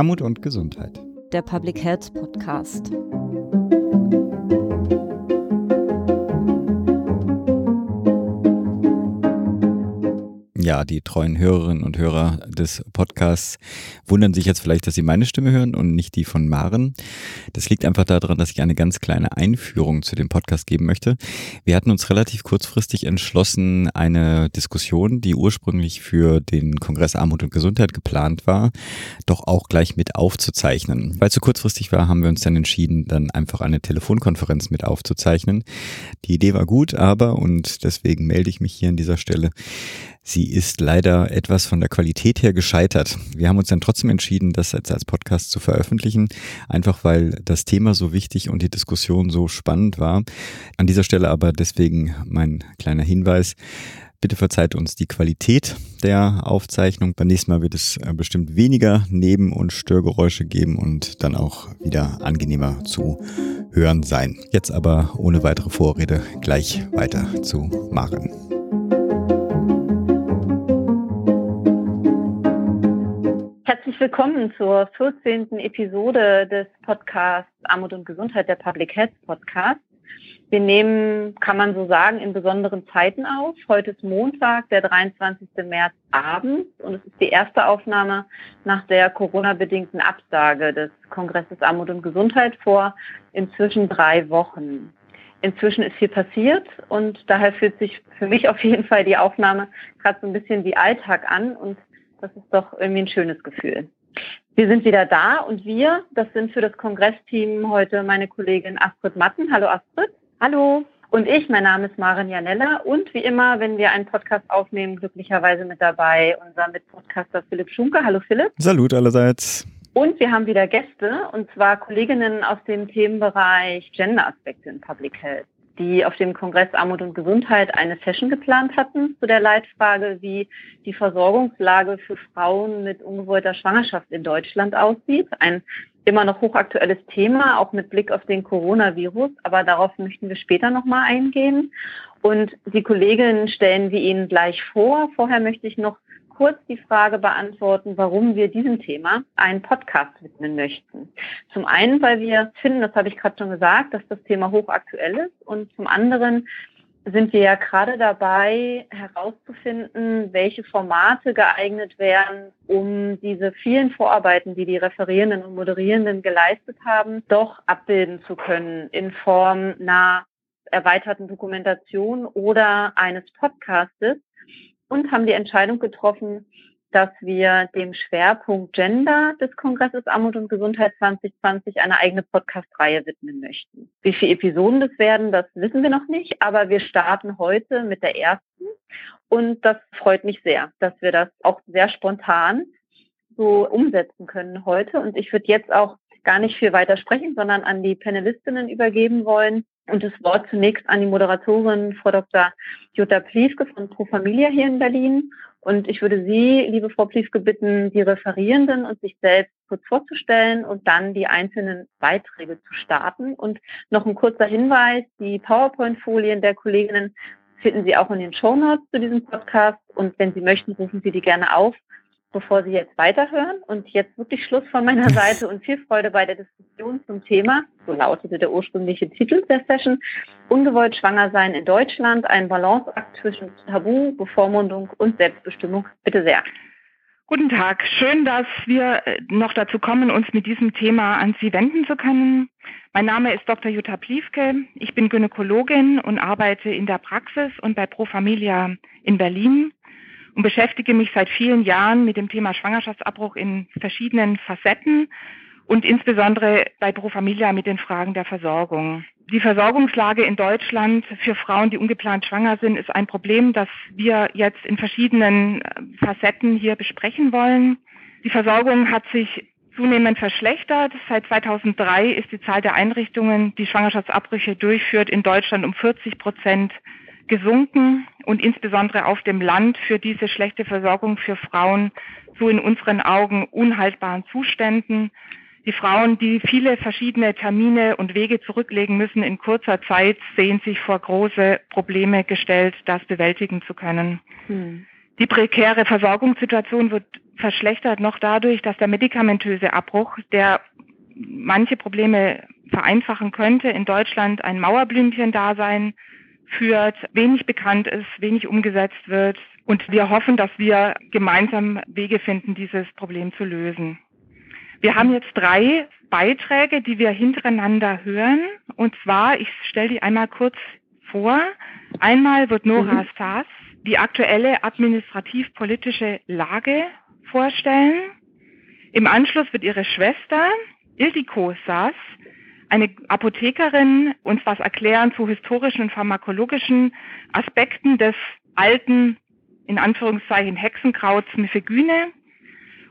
Armut und Gesundheit. Der Public Health Podcast. Ja, die treuen Hörerinnen und Hörer des Podcasts wundern sich jetzt vielleicht, dass sie meine Stimme hören und nicht die von Maren. Das liegt einfach daran, dass ich eine ganz kleine Einführung zu dem Podcast geben möchte. Wir hatten uns relativ kurzfristig entschlossen, eine Diskussion, die ursprünglich für den Kongress Armut und Gesundheit geplant war, doch auch gleich mit aufzuzeichnen. Weil es so kurzfristig war, haben wir uns dann entschieden, dann einfach eine Telefonkonferenz mit aufzuzeichnen. Die Idee war gut, aber, und deswegen melde ich mich hier an dieser Stelle, Sie ist leider etwas von der Qualität her gescheitert. Wir haben uns dann trotzdem entschieden, das jetzt als Podcast zu veröffentlichen, einfach weil das Thema so wichtig und die Diskussion so spannend war. An dieser Stelle aber deswegen mein kleiner Hinweis. Bitte verzeiht uns die Qualität der Aufzeichnung. Beim nächsten Mal wird es äh, bestimmt weniger Neben- und Störgeräusche geben und dann auch wieder angenehmer zu hören sein. Jetzt aber ohne weitere Vorrede gleich weiter zu Maren. Willkommen zur 14. Episode des Podcasts Armut und Gesundheit, der Public Health Podcast. Wir nehmen, kann man so sagen, in besonderen Zeiten auf. Heute ist Montag, der 23. März abends und es ist die erste Aufnahme nach der Corona-bedingten Absage des Kongresses Armut und Gesundheit vor inzwischen drei Wochen. Inzwischen ist viel passiert und daher fühlt sich für mich auf jeden Fall die Aufnahme gerade so ein bisschen wie Alltag an und das ist doch irgendwie ein schönes Gefühl. Wir sind wieder da und wir, das sind für das Kongressteam heute meine Kollegin Astrid Matten. Hallo Astrid. Hallo. Und ich, mein Name ist Maren Janella und wie immer, wenn wir einen Podcast aufnehmen, glücklicherweise mit dabei unser Mitpodcaster Philipp Schunke. Hallo Philipp. Salut allerseits. Und wir haben wieder Gäste, und zwar Kolleginnen aus dem Themenbereich Gender-Aspekte in Public Health die auf dem Kongress Armut und Gesundheit eine Session geplant hatten zu der Leitfrage, wie die Versorgungslage für Frauen mit ungewollter Schwangerschaft in Deutschland aussieht. Ein immer noch hochaktuelles Thema, auch mit Blick auf den Coronavirus, aber darauf möchten wir später nochmal eingehen. Und die Kolleginnen stellen wir Ihnen gleich vor. Vorher möchte ich noch kurz die Frage beantworten, warum wir diesem Thema einen Podcast widmen möchten. Zum einen, weil wir finden, das habe ich gerade schon gesagt, dass das Thema hochaktuell ist und zum anderen sind wir ja gerade dabei herauszufinden, welche Formate geeignet wären, um diese vielen Vorarbeiten, die die Referierenden und Moderierenden geleistet haben, doch abbilden zu können in Form einer erweiterten Dokumentation oder eines Podcastes, und haben die Entscheidung getroffen, dass wir dem Schwerpunkt Gender des Kongresses Armut und Gesundheit 2020 eine eigene Podcast-Reihe widmen möchten. Wie viele Episoden das werden, das wissen wir noch nicht, aber wir starten heute mit der ersten und das freut mich sehr, dass wir das auch sehr spontan so umsetzen können heute und ich würde jetzt auch gar nicht viel weiter sprechen, sondern an die Panelistinnen übergeben wollen, und das Wort zunächst an die Moderatorin, Frau Dr. Jutta Pliefke von Pro Familia hier in Berlin. Und ich würde Sie, liebe Frau Pliefke, bitten, die Referierenden und sich selbst kurz vorzustellen und dann die einzelnen Beiträge zu starten. Und noch ein kurzer Hinweis, die PowerPoint-Folien der Kolleginnen finden Sie auch in den Show Notes zu diesem Podcast. Und wenn Sie möchten, rufen Sie die gerne auf bevor Sie jetzt weiterhören. Und jetzt wirklich Schluss von meiner Seite und viel Freude bei der Diskussion zum Thema, so lautete der ursprüngliche Titel der Session, Ungewollt schwanger sein in Deutschland, ein Balanceakt zwischen Tabu, Bevormundung und Selbstbestimmung. Bitte sehr. Guten Tag. Schön, dass wir äh, noch dazu kommen, uns mit diesem Thema an Sie wenden zu können. Mein Name ist Dr. Jutta Pliefke. Ich bin Gynäkologin und arbeite in der Praxis und bei Pro Familia in Berlin und beschäftige mich seit vielen Jahren mit dem Thema Schwangerschaftsabbruch in verschiedenen Facetten und insbesondere bei Pro Familia mit den Fragen der Versorgung. Die Versorgungslage in Deutschland für Frauen, die ungeplant schwanger sind, ist ein Problem, das wir jetzt in verschiedenen äh, Facetten hier besprechen wollen. Die Versorgung hat sich zunehmend verschlechtert. Seit 2003 ist die Zahl der Einrichtungen, die Schwangerschaftsabbrüche durchführt, in Deutschland um 40 Prozent gesunken und insbesondere auf dem Land für diese schlechte Versorgung für Frauen zu in unseren Augen unhaltbaren Zuständen. Die Frauen, die viele verschiedene Termine und Wege zurücklegen müssen in kurzer Zeit, sehen sich vor große Probleme gestellt, das bewältigen zu können. Hm. Die prekäre Versorgungssituation wird verschlechtert noch dadurch, dass der medikamentöse Abbruch, der manche Probleme vereinfachen könnte, in Deutschland ein Mauerblümchen-Dasein führt, wenig bekannt ist, wenig umgesetzt wird. Und wir hoffen, dass wir gemeinsam Wege finden, dieses Problem zu lösen. Wir haben jetzt drei Beiträge, die wir hintereinander hören. Und zwar, ich stelle die einmal kurz vor. Einmal wird Nora mhm. Saas die aktuelle administrativ-politische Lage vorstellen. Im Anschluss wird ihre Schwester Ildiko Saas eine Apothekerin uns was erklären zu historischen und pharmakologischen Aspekten des alten, in Anführungszeichen, Hexenkrauts Mifegyne.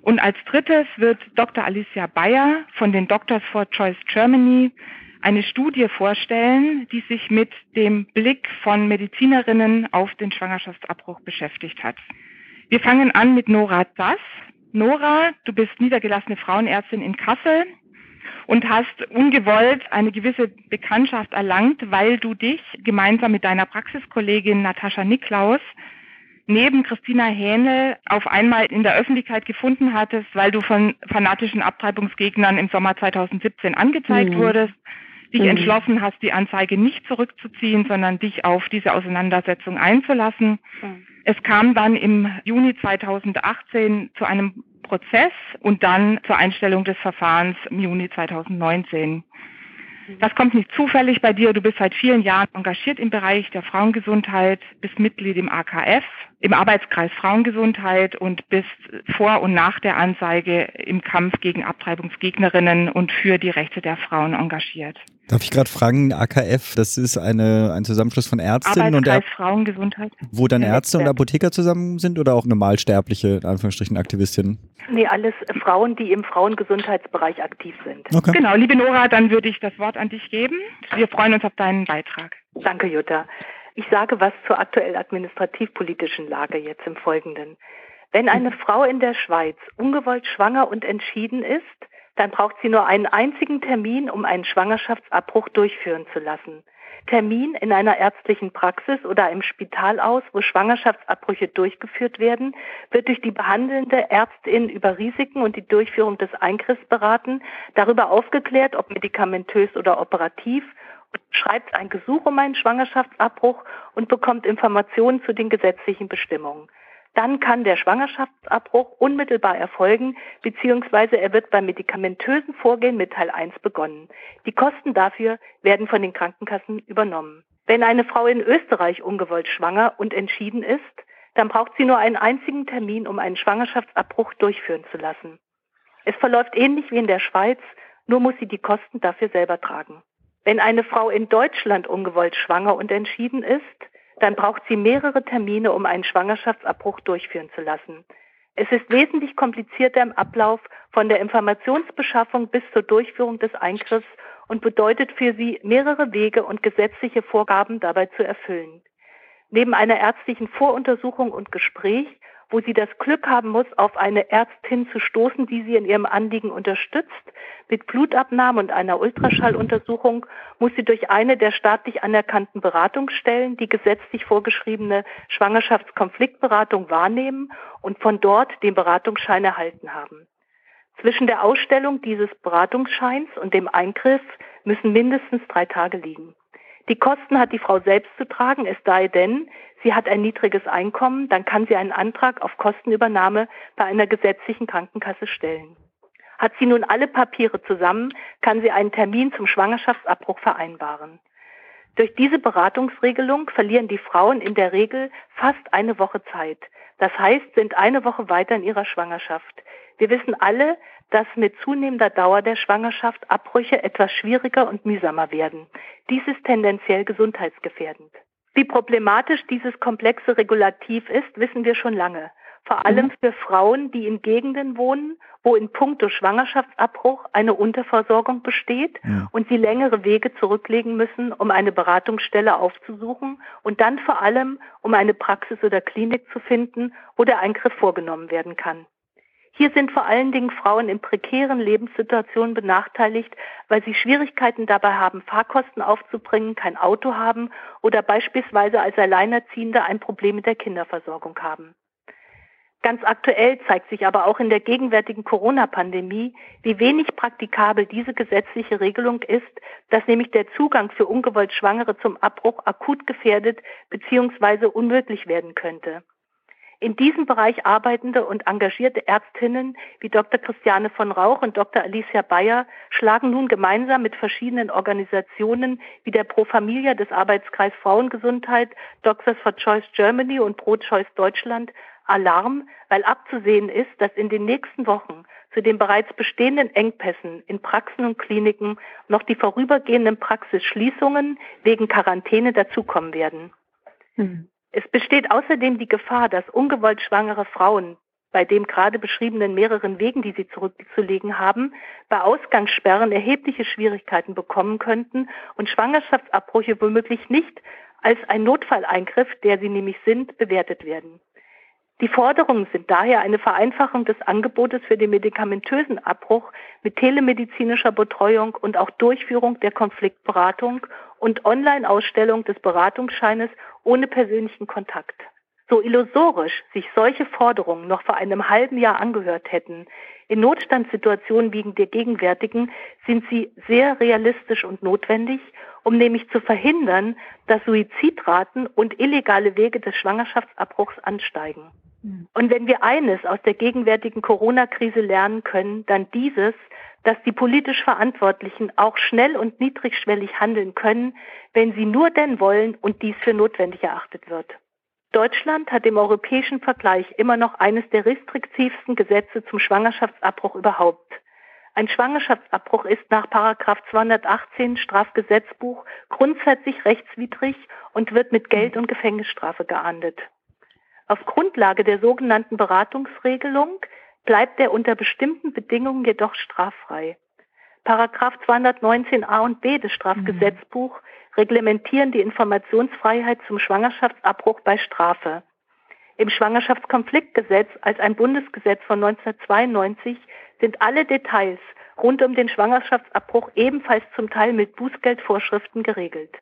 Und als drittes wird Dr. Alicia Bayer von den Doctors for Choice Germany eine Studie vorstellen, die sich mit dem Blick von Medizinerinnen auf den Schwangerschaftsabbruch beschäftigt hat. Wir fangen an mit Nora Zass. Nora, du bist niedergelassene Frauenärztin in Kassel und hast ungewollt eine gewisse Bekanntschaft erlangt, weil du dich gemeinsam mit deiner Praxiskollegin Natascha Niklaus neben Christina Hähnel auf einmal in der Öffentlichkeit gefunden hattest, weil du von fanatischen Abtreibungsgegnern im Sommer 2017 angezeigt mhm. wurdest, dich mhm. entschlossen hast, die Anzeige nicht zurückzuziehen, sondern dich auf diese Auseinandersetzung einzulassen. Mhm. Es kam dann im Juni 2018 zu einem Prozess und dann zur Einstellung des Verfahrens im Juni 2019. Das kommt nicht zufällig bei dir. Du bist seit vielen Jahren engagiert im Bereich der Frauengesundheit, bist Mitglied im AKF, im Arbeitskreis Frauengesundheit und bist vor und nach der Anzeige im Kampf gegen Abtreibungsgegnerinnen und für die Rechte der Frauen engagiert. Darf ich gerade fragen, AKF, das ist eine, ein Zusammenschluss von Ärztinnen und Ar Frauengesundheit. Wo dann Ärzte und Apotheker zusammen sind oder auch normalsterbliche, in Anführungsstrichen, Aktivistinnen? Nee, alles Frauen, die im Frauengesundheitsbereich aktiv sind. Okay. Genau, liebe Nora, dann würde ich das Wort an dich geben. Wir freuen uns auf deinen Beitrag. Danke, Jutta. Ich sage was zur aktuell administrativpolitischen Lage jetzt im Folgenden. Wenn eine Frau in der Schweiz ungewollt schwanger und entschieden ist, dann braucht sie nur einen einzigen Termin, um einen Schwangerschaftsabbruch durchführen zu lassen. Termin in einer ärztlichen Praxis oder im Spital aus, wo Schwangerschaftsabbrüche durchgeführt werden, wird durch die behandelnde Ärztin über Risiken und die Durchführung des Eingriffs beraten, darüber aufgeklärt, ob medikamentös oder operativ, schreibt ein Gesuch um einen Schwangerschaftsabbruch und bekommt Informationen zu den gesetzlichen Bestimmungen dann kann der Schwangerschaftsabbruch unmittelbar erfolgen, beziehungsweise er wird beim medikamentösen Vorgehen mit Teil 1 begonnen. Die Kosten dafür werden von den Krankenkassen übernommen. Wenn eine Frau in Österreich ungewollt schwanger und entschieden ist, dann braucht sie nur einen einzigen Termin, um einen Schwangerschaftsabbruch durchführen zu lassen. Es verläuft ähnlich wie in der Schweiz, nur muss sie die Kosten dafür selber tragen. Wenn eine Frau in Deutschland ungewollt schwanger und entschieden ist, dann braucht sie mehrere Termine, um einen Schwangerschaftsabbruch durchführen zu lassen. Es ist wesentlich komplizierter im Ablauf von der Informationsbeschaffung bis zur Durchführung des Eingriffs und bedeutet für sie mehrere Wege und gesetzliche Vorgaben dabei zu erfüllen. Neben einer ärztlichen Voruntersuchung und Gespräch wo sie das Glück haben muss, auf eine Ärztin zu stoßen, die sie in ihrem Anliegen unterstützt. Mit Blutabnahme und einer Ultraschalluntersuchung muss sie durch eine der staatlich anerkannten Beratungsstellen die gesetzlich vorgeschriebene Schwangerschaftskonfliktberatung wahrnehmen und von dort den Beratungsschein erhalten haben. Zwischen der Ausstellung dieses Beratungsscheins und dem Eingriff müssen mindestens drei Tage liegen. Die Kosten hat die Frau selbst zu tragen, es sei denn, sie hat ein niedriges Einkommen, dann kann sie einen Antrag auf Kostenübernahme bei einer gesetzlichen Krankenkasse stellen. Hat sie nun alle Papiere zusammen, kann sie einen Termin zum Schwangerschaftsabbruch vereinbaren. Durch diese Beratungsregelung verlieren die Frauen in der Regel fast eine Woche Zeit. Das heißt, sind eine Woche weiter in ihrer Schwangerschaft. Wir wissen alle, dass mit zunehmender Dauer der Schwangerschaft Abbrüche etwas schwieriger und mühsamer werden. Dies ist tendenziell gesundheitsgefährdend. Wie problematisch dieses komplexe Regulativ ist, wissen wir schon lange. Vor allem mhm. für Frauen, die in Gegenden wohnen, wo in puncto Schwangerschaftsabbruch eine Unterversorgung besteht ja. und sie längere Wege zurücklegen müssen, um eine Beratungsstelle aufzusuchen und dann vor allem, um eine Praxis oder Klinik zu finden, wo der Eingriff vorgenommen werden kann. Hier sind vor allen Dingen Frauen in prekären Lebenssituationen benachteiligt, weil sie Schwierigkeiten dabei haben, Fahrkosten aufzubringen, kein Auto haben oder beispielsweise als Alleinerziehende ein Problem mit der Kinderversorgung haben. Ganz aktuell zeigt sich aber auch in der gegenwärtigen Corona-Pandemie, wie wenig praktikabel diese gesetzliche Regelung ist, dass nämlich der Zugang für ungewollt Schwangere zum Abbruch akut gefährdet bzw. unmöglich werden könnte. In diesem Bereich arbeitende und engagierte Ärztinnen wie Dr. Christiane von Rauch und Dr. Alicia Bayer schlagen nun gemeinsam mit verschiedenen Organisationen wie der Pro Familia des Arbeitskreis Frauengesundheit, Doctors for Choice Germany und Pro Choice Deutschland Alarm, weil abzusehen ist, dass in den nächsten Wochen zu den bereits bestehenden Engpässen in Praxen und Kliniken noch die vorübergehenden Praxisschließungen wegen Quarantäne dazukommen werden. Hm. Es besteht außerdem die Gefahr, dass ungewollt schwangere Frauen bei dem gerade beschriebenen mehreren Wegen, die sie zurückzulegen haben, bei Ausgangssperren erhebliche Schwierigkeiten bekommen könnten und Schwangerschaftsabbrüche womöglich nicht als ein Notfalleingriff, der sie nämlich sind, bewertet werden. Die Forderungen sind daher eine Vereinfachung des Angebotes für den medikamentösen Abbruch mit telemedizinischer Betreuung und auch Durchführung der Konfliktberatung und Online-Ausstellung des Beratungsscheines ohne persönlichen Kontakt. So illusorisch sich solche Forderungen noch vor einem halben Jahr angehört hätten, in Notstandssituationen wie der gegenwärtigen sind sie sehr realistisch und notwendig, um nämlich zu verhindern, dass Suizidraten und illegale Wege des Schwangerschaftsabbruchs ansteigen. Hm. Und wenn wir eines aus der gegenwärtigen Corona-Krise lernen können, dann dieses, dass die politisch Verantwortlichen auch schnell und niedrigschwellig handeln können, wenn sie nur denn wollen und dies für notwendig erachtet wird. Deutschland hat im europäischen Vergleich immer noch eines der restriktivsten Gesetze zum Schwangerschaftsabbruch überhaupt. Ein Schwangerschaftsabbruch ist nach 218 Strafgesetzbuch grundsätzlich rechtswidrig und wird mit Geld- und Gefängnisstrafe geahndet. Auf Grundlage der sogenannten Beratungsregelung bleibt er unter bestimmten Bedingungen jedoch straffrei. Paragraph 219a und b des Strafgesetzbuch mhm. reglementieren die Informationsfreiheit zum Schwangerschaftsabbruch bei Strafe. Im Schwangerschaftskonfliktgesetz als ein Bundesgesetz von 1992 sind alle Details rund um den Schwangerschaftsabbruch ebenfalls zum Teil mit Bußgeldvorschriften geregelt.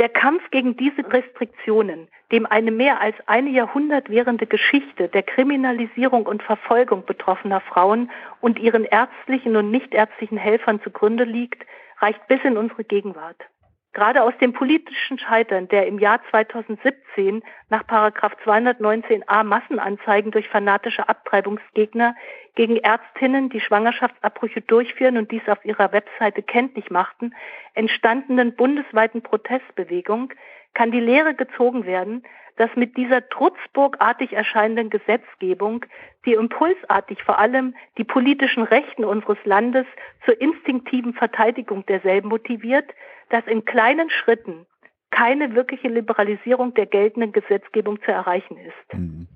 Der Kampf gegen diese Restriktionen, dem eine mehr als eine Jahrhundert währende Geschichte der Kriminalisierung und Verfolgung betroffener Frauen und ihren ärztlichen und nichtärztlichen Helfern zugrunde liegt, reicht bis in unsere Gegenwart. Gerade aus dem politischen Scheitern der im Jahr 2017 nach 219a Massenanzeigen durch fanatische Abtreibungsgegner gegen Ärztinnen, die Schwangerschaftsabbrüche durchführen und dies auf ihrer Webseite kenntlich machten, entstandenen bundesweiten Protestbewegung kann die Lehre gezogen werden, dass mit dieser trutzburgartig erscheinenden Gesetzgebung, die impulsartig vor allem die politischen Rechten unseres Landes zur instinktiven Verteidigung derselben motiviert, dass in kleinen Schritten keine wirkliche Liberalisierung der geltenden Gesetzgebung zu erreichen ist. Mhm.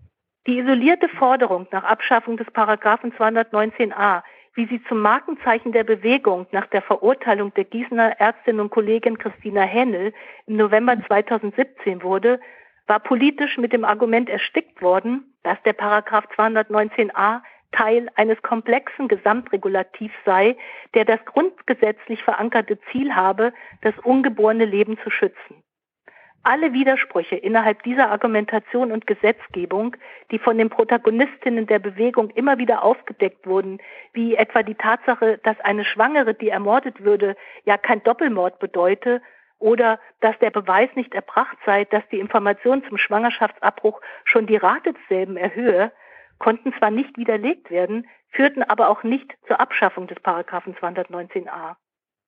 Die isolierte Forderung nach Abschaffung des Paragraphen 219a, wie sie zum Markenzeichen der Bewegung nach der Verurteilung der Gießener Ärztin und Kollegin Christina Hennel im November 2017 wurde, war politisch mit dem Argument erstickt worden, dass der Paragraph 219a Teil eines komplexen Gesamtregulativs sei, der das grundgesetzlich verankerte Ziel habe, das ungeborene Leben zu schützen. Alle Widersprüche innerhalb dieser Argumentation und Gesetzgebung, die von den Protagonistinnen der Bewegung immer wieder aufgedeckt wurden, wie etwa die Tatsache, dass eine Schwangere, die ermordet würde, ja kein Doppelmord bedeute, oder dass der Beweis nicht erbracht sei, dass die Information zum Schwangerschaftsabbruch schon die Rate desselben erhöhe, konnten zwar nicht widerlegt werden, führten aber auch nicht zur Abschaffung des Paragraphen 219a.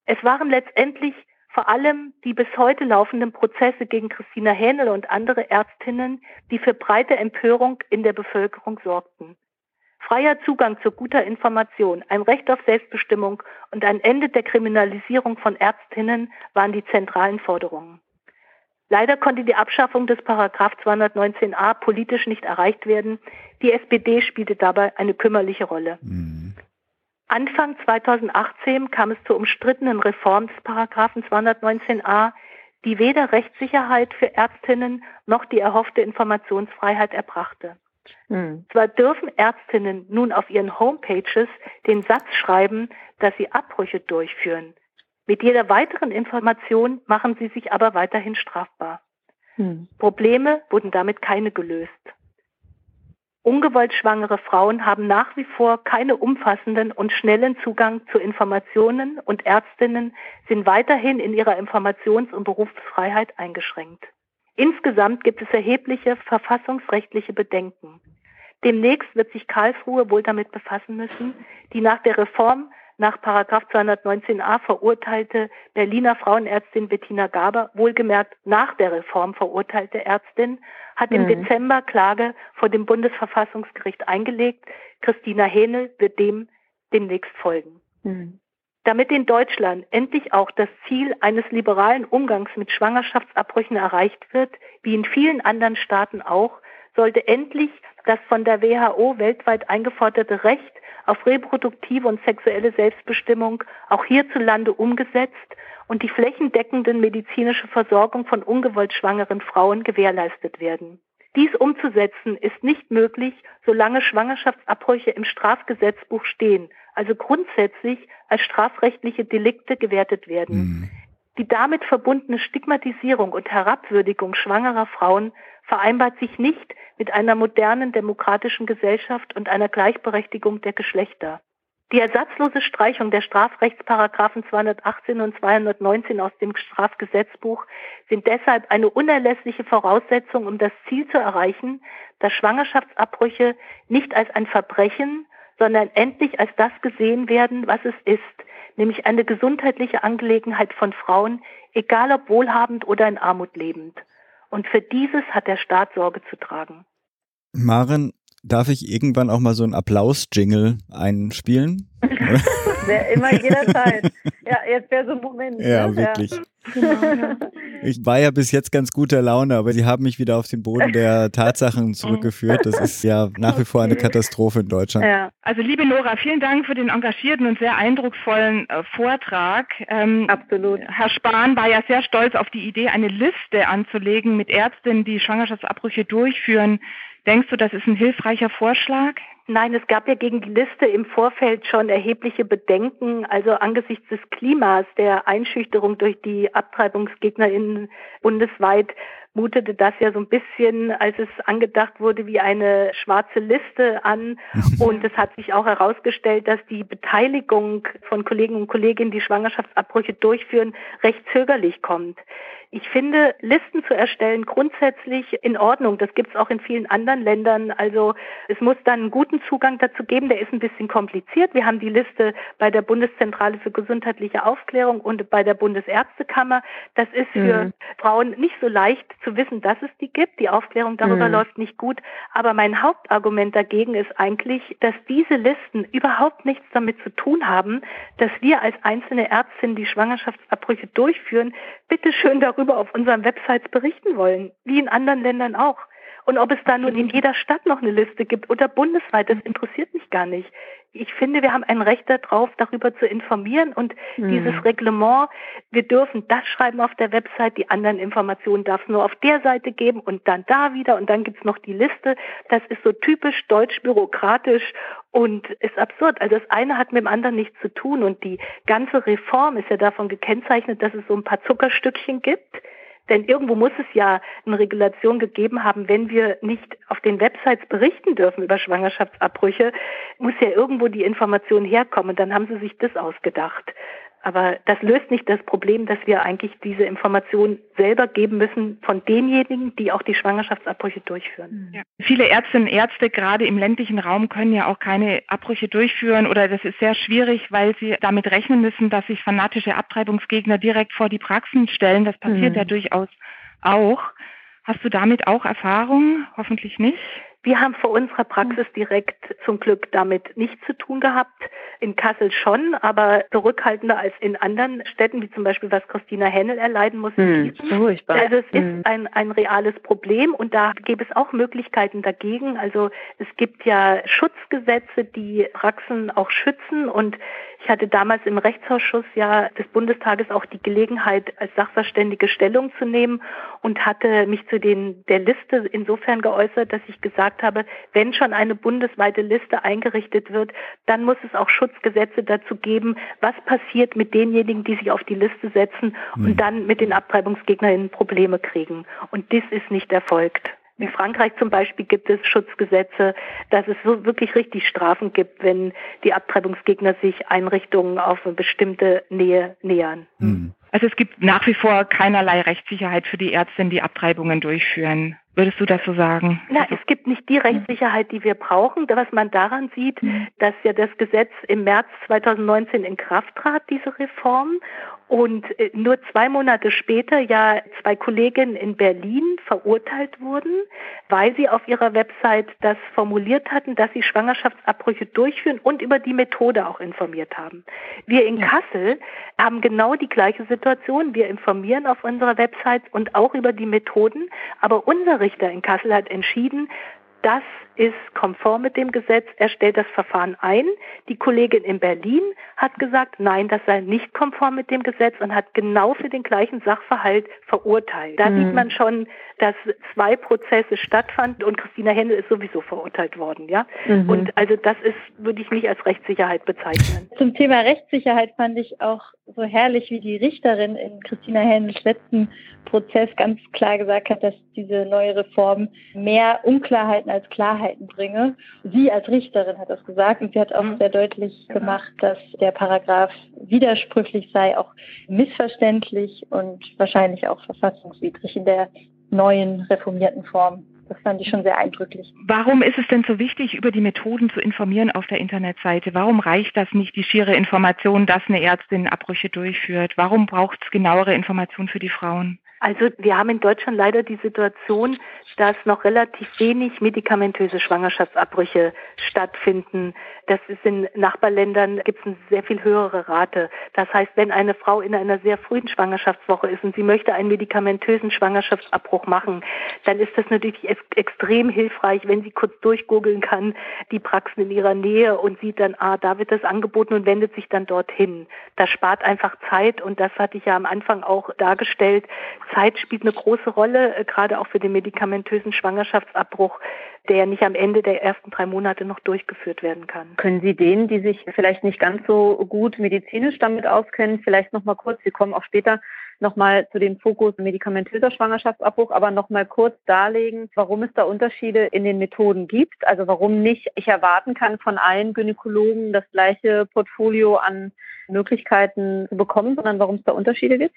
Es waren letztendlich vor allem die bis heute laufenden Prozesse gegen Christina Hähnel und andere Ärztinnen, die für breite Empörung in der Bevölkerung sorgten. Freier Zugang zu guter Information, ein Recht auf Selbstbestimmung und ein Ende der Kriminalisierung von Ärztinnen waren die zentralen Forderungen. Leider konnte die Abschaffung des Paragraph 219a politisch nicht erreicht werden. Die SPD spielte dabei eine kümmerliche Rolle. Mhm. Anfang 2018 kam es zur umstrittenen Reform des Paragraphen 219a, die weder Rechtssicherheit für Ärztinnen noch die erhoffte Informationsfreiheit erbrachte. Mhm. Zwar dürfen Ärztinnen nun auf ihren Homepages den Satz schreiben, dass sie Abbrüche durchführen. Mit jeder weiteren Information machen sie sich aber weiterhin strafbar. Hm. Probleme wurden damit keine gelöst. Ungewollt schwangere Frauen haben nach wie vor keine umfassenden und schnellen Zugang zu Informationen und Ärztinnen sind weiterhin in ihrer Informations- und Berufsfreiheit eingeschränkt. Insgesamt gibt es erhebliche verfassungsrechtliche Bedenken. Demnächst wird sich Karlsruhe wohl damit befassen müssen, die nach der Reform nach 219a verurteilte Berliner Frauenärztin Bettina Gaber, wohlgemerkt nach der Reform verurteilte Ärztin, hat im mhm. Dezember Klage vor dem Bundesverfassungsgericht eingelegt. Christina Hähnel wird dem demnächst folgen. Mhm. Damit in Deutschland endlich auch das Ziel eines liberalen Umgangs mit Schwangerschaftsabbrüchen erreicht wird, wie in vielen anderen Staaten auch, sollte endlich das von der WHO weltweit eingeforderte Recht auf reproduktive und sexuelle Selbstbestimmung auch hierzulande umgesetzt und die flächendeckende medizinische Versorgung von ungewollt schwangeren Frauen gewährleistet werden. Dies umzusetzen ist nicht möglich, solange Schwangerschaftsabbrüche im Strafgesetzbuch stehen, also grundsätzlich als strafrechtliche Delikte gewertet werden. Mhm. Die damit verbundene Stigmatisierung und Herabwürdigung schwangerer Frauen vereinbart sich nicht mit einer modernen demokratischen Gesellschaft und einer Gleichberechtigung der Geschlechter. Die ersatzlose Streichung der Strafrechtsparagraphen 218 und 219 aus dem Strafgesetzbuch sind deshalb eine unerlässliche Voraussetzung, um das Ziel zu erreichen, dass Schwangerschaftsabbrüche nicht als ein Verbrechen, sondern endlich als das gesehen werden, was es ist, nämlich eine gesundheitliche Angelegenheit von Frauen, egal ob wohlhabend oder in Armut lebend. Und für dieses hat der Staat Sorge zu tragen. Maren, darf ich irgendwann auch mal so einen Applaus-Jingle einspielen? Immer jederzeit. Ja, jetzt wäre so ein Moment. Ja, ne? wirklich. Ja. Genau, ich war ja bis jetzt ganz guter Laune, aber sie haben mich wieder auf den Boden der Tatsachen zurückgeführt. Das ist ja nach wie vor eine Katastrophe in Deutschland. Ja. Also liebe Nora, vielen Dank für den engagierten und sehr eindrucksvollen äh, Vortrag. Ähm, Absolut. Herr Spahn war ja sehr stolz auf die Idee, eine Liste anzulegen mit Ärztinnen, die Schwangerschaftsabbrüche durchführen. Denkst du, das ist ein hilfreicher Vorschlag? Nein, es gab ja gegen die Liste im Vorfeld schon erhebliche Bedenken. Also angesichts des Klimas, der Einschüchterung durch die AbtreibungsgegnerInnen bundesweit, mutete das ja so ein bisschen, als es angedacht wurde, wie eine schwarze Liste an. Und es hat sich auch herausgestellt, dass die Beteiligung von Kollegen und Kolleginnen, die Schwangerschaftsabbrüche durchführen, recht zögerlich kommt. Ich finde, Listen zu erstellen grundsätzlich in Ordnung. Das gibt es auch in vielen anderen Ländern. Also es muss dann einen guten Zugang dazu geben. Der ist ein bisschen kompliziert. Wir haben die Liste bei der Bundeszentrale für gesundheitliche Aufklärung und bei der Bundesärztekammer. Das ist für mhm. Frauen nicht so leicht zu wissen, dass es die gibt. Die Aufklärung darüber mhm. läuft nicht gut. Aber mein Hauptargument dagegen ist eigentlich, dass diese Listen überhaupt nichts damit zu tun haben, dass wir als einzelne Ärztinnen, die Schwangerschaftsabbrüche durchführen, bitte schön darüber darüber auf unseren Websites berichten wollen, wie in anderen Ländern auch. Und ob es da nun in jeder Stadt noch eine Liste gibt oder bundesweit, das interessiert mich gar nicht. Ich finde, wir haben ein Recht darauf, darüber zu informieren und mhm. dieses Reglement, wir dürfen das schreiben auf der Website, die anderen Informationen darf es nur auf der Seite geben und dann da wieder und dann gibt es noch die Liste. Das ist so typisch deutsch bürokratisch und ist absurd. Also das eine hat mit dem anderen nichts zu tun und die ganze Reform ist ja davon gekennzeichnet, dass es so ein paar Zuckerstückchen gibt denn irgendwo muss es ja eine Regulation gegeben haben, wenn wir nicht auf den Websites berichten dürfen über Schwangerschaftsabbrüche, muss ja irgendwo die Information herkommen. Dann haben sie sich das ausgedacht. Aber das löst nicht das Problem, dass wir eigentlich diese Information selber geben müssen von denjenigen, die auch die Schwangerschaftsabbrüche durchführen. Ja. Viele Ärztinnen und Ärzte, gerade im ländlichen Raum, können ja auch keine Abbrüche durchführen oder das ist sehr schwierig, weil sie damit rechnen müssen, dass sich fanatische Abtreibungsgegner direkt vor die Praxen stellen. Das passiert mhm. ja durchaus auch. Hast du damit auch Erfahrung? Hoffentlich nicht. Wir haben vor unserer Praxis direkt zum Glück damit nichts zu tun gehabt. In Kassel schon, aber zurückhaltender als in anderen Städten, wie zum Beispiel was Christina Hennel erleiden muss. Hm, furchtbar. Also es hm. ist ein, ein reales Problem und da gäbe es auch Möglichkeiten dagegen. Also es gibt ja Schutzgesetze, die Praxen auch schützen und ich hatte damals im Rechtsausschuss ja des Bundestages auch die Gelegenheit, als Sachverständige Stellung zu nehmen und hatte mich zu den, der Liste insofern geäußert, dass ich gesagt habe, wenn schon eine bundesweite Liste eingerichtet wird, dann muss es auch Schutzgesetze dazu geben, was passiert mit denjenigen, die sich auf die Liste setzen und mhm. dann mit den Abtreibungsgegnerinnen Probleme kriegen. Und dies ist nicht erfolgt. In Frankreich zum Beispiel gibt es Schutzgesetze, dass es so wirklich richtig Strafen gibt, wenn die Abtreibungsgegner sich Einrichtungen auf eine bestimmte Nähe nähern. Mhm. Also es gibt nach wie vor keinerlei Rechtssicherheit für die Ärztinnen, die Abtreibungen durchführen. Würdest du das so sagen? Na, es gibt nicht die Rechtssicherheit, die wir brauchen. Was man daran sieht, mhm. dass ja das Gesetz im März 2019 in Kraft trat, diese Reform, und äh, nur zwei Monate später ja zwei Kolleginnen in Berlin verurteilt wurden, weil sie auf ihrer Website das formuliert hatten, dass sie Schwangerschaftsabbrüche durchführen und über die Methode auch informiert haben. Wir in Kassel haben genau die gleiche Situation. Wir informieren auf unserer Website und auch über die Methoden, aber unser Richter in Kassel hat entschieden, das ist konform mit dem Gesetz. Er stellt das Verfahren ein. Die Kollegin in Berlin hat gesagt, nein, das sei nicht konform mit dem Gesetz und hat genau für den gleichen Sachverhalt verurteilt. Da mhm. sieht man schon, dass zwei Prozesse stattfanden und Christina Händel ist sowieso verurteilt worden, ja. Mhm. Und also das ist, würde ich nicht als Rechtssicherheit bezeichnen. Zum Thema Rechtssicherheit fand ich auch so herrlich, wie die Richterin in Christina Händels letzten Prozess ganz klar gesagt hat, dass diese neue Reform mehr Unklarheiten als Klarheiten bringe. Sie als Richterin hat das gesagt und sie hat auch mhm. sehr deutlich gemacht, dass der Paragraph widersprüchlich sei, auch missverständlich und wahrscheinlich auch verfassungswidrig in der neuen reformierten Form. Das fand ich schon sehr eindrücklich. Warum ist es denn so wichtig, über die Methoden zu informieren auf der Internetseite? Warum reicht das nicht, die schiere Information, dass eine Ärztin Abbrüche durchführt? Warum braucht es genauere Informationen für die Frauen? Also wir haben in Deutschland leider die Situation, dass noch relativ wenig medikamentöse Schwangerschaftsabbrüche stattfinden. Das ist in Nachbarländern gibt es eine sehr viel höhere Rate. Das heißt, wenn eine Frau in einer sehr frühen Schwangerschaftswoche ist und sie möchte einen medikamentösen Schwangerschaftsabbruch machen, dann ist das natürlich extrem hilfreich, wenn sie kurz durchgoogeln kann, die Praxen in ihrer Nähe und sieht dann, ah, da wird das angeboten und wendet sich dann dorthin. Das spart einfach Zeit und das hatte ich ja am Anfang auch dargestellt. Zeit spielt eine große Rolle, äh, gerade auch für den medikamentösen Schwangerschaftsabbruch, der nicht am Ende der ersten drei Monate noch durchgeführt werden kann. Können Sie denen, die sich vielleicht nicht ganz so gut medizinisch damit auskennen, vielleicht noch mal kurz, wir kommen auch später nochmal zu dem Fokus medikamentöser Schwangerschaftsabbruch, aber nochmal kurz darlegen, warum es da Unterschiede in den Methoden gibt. Also warum nicht ich erwarten kann von allen Gynäkologen das gleiche Portfolio an Möglichkeiten zu bekommen, sondern warum es da Unterschiede gibt?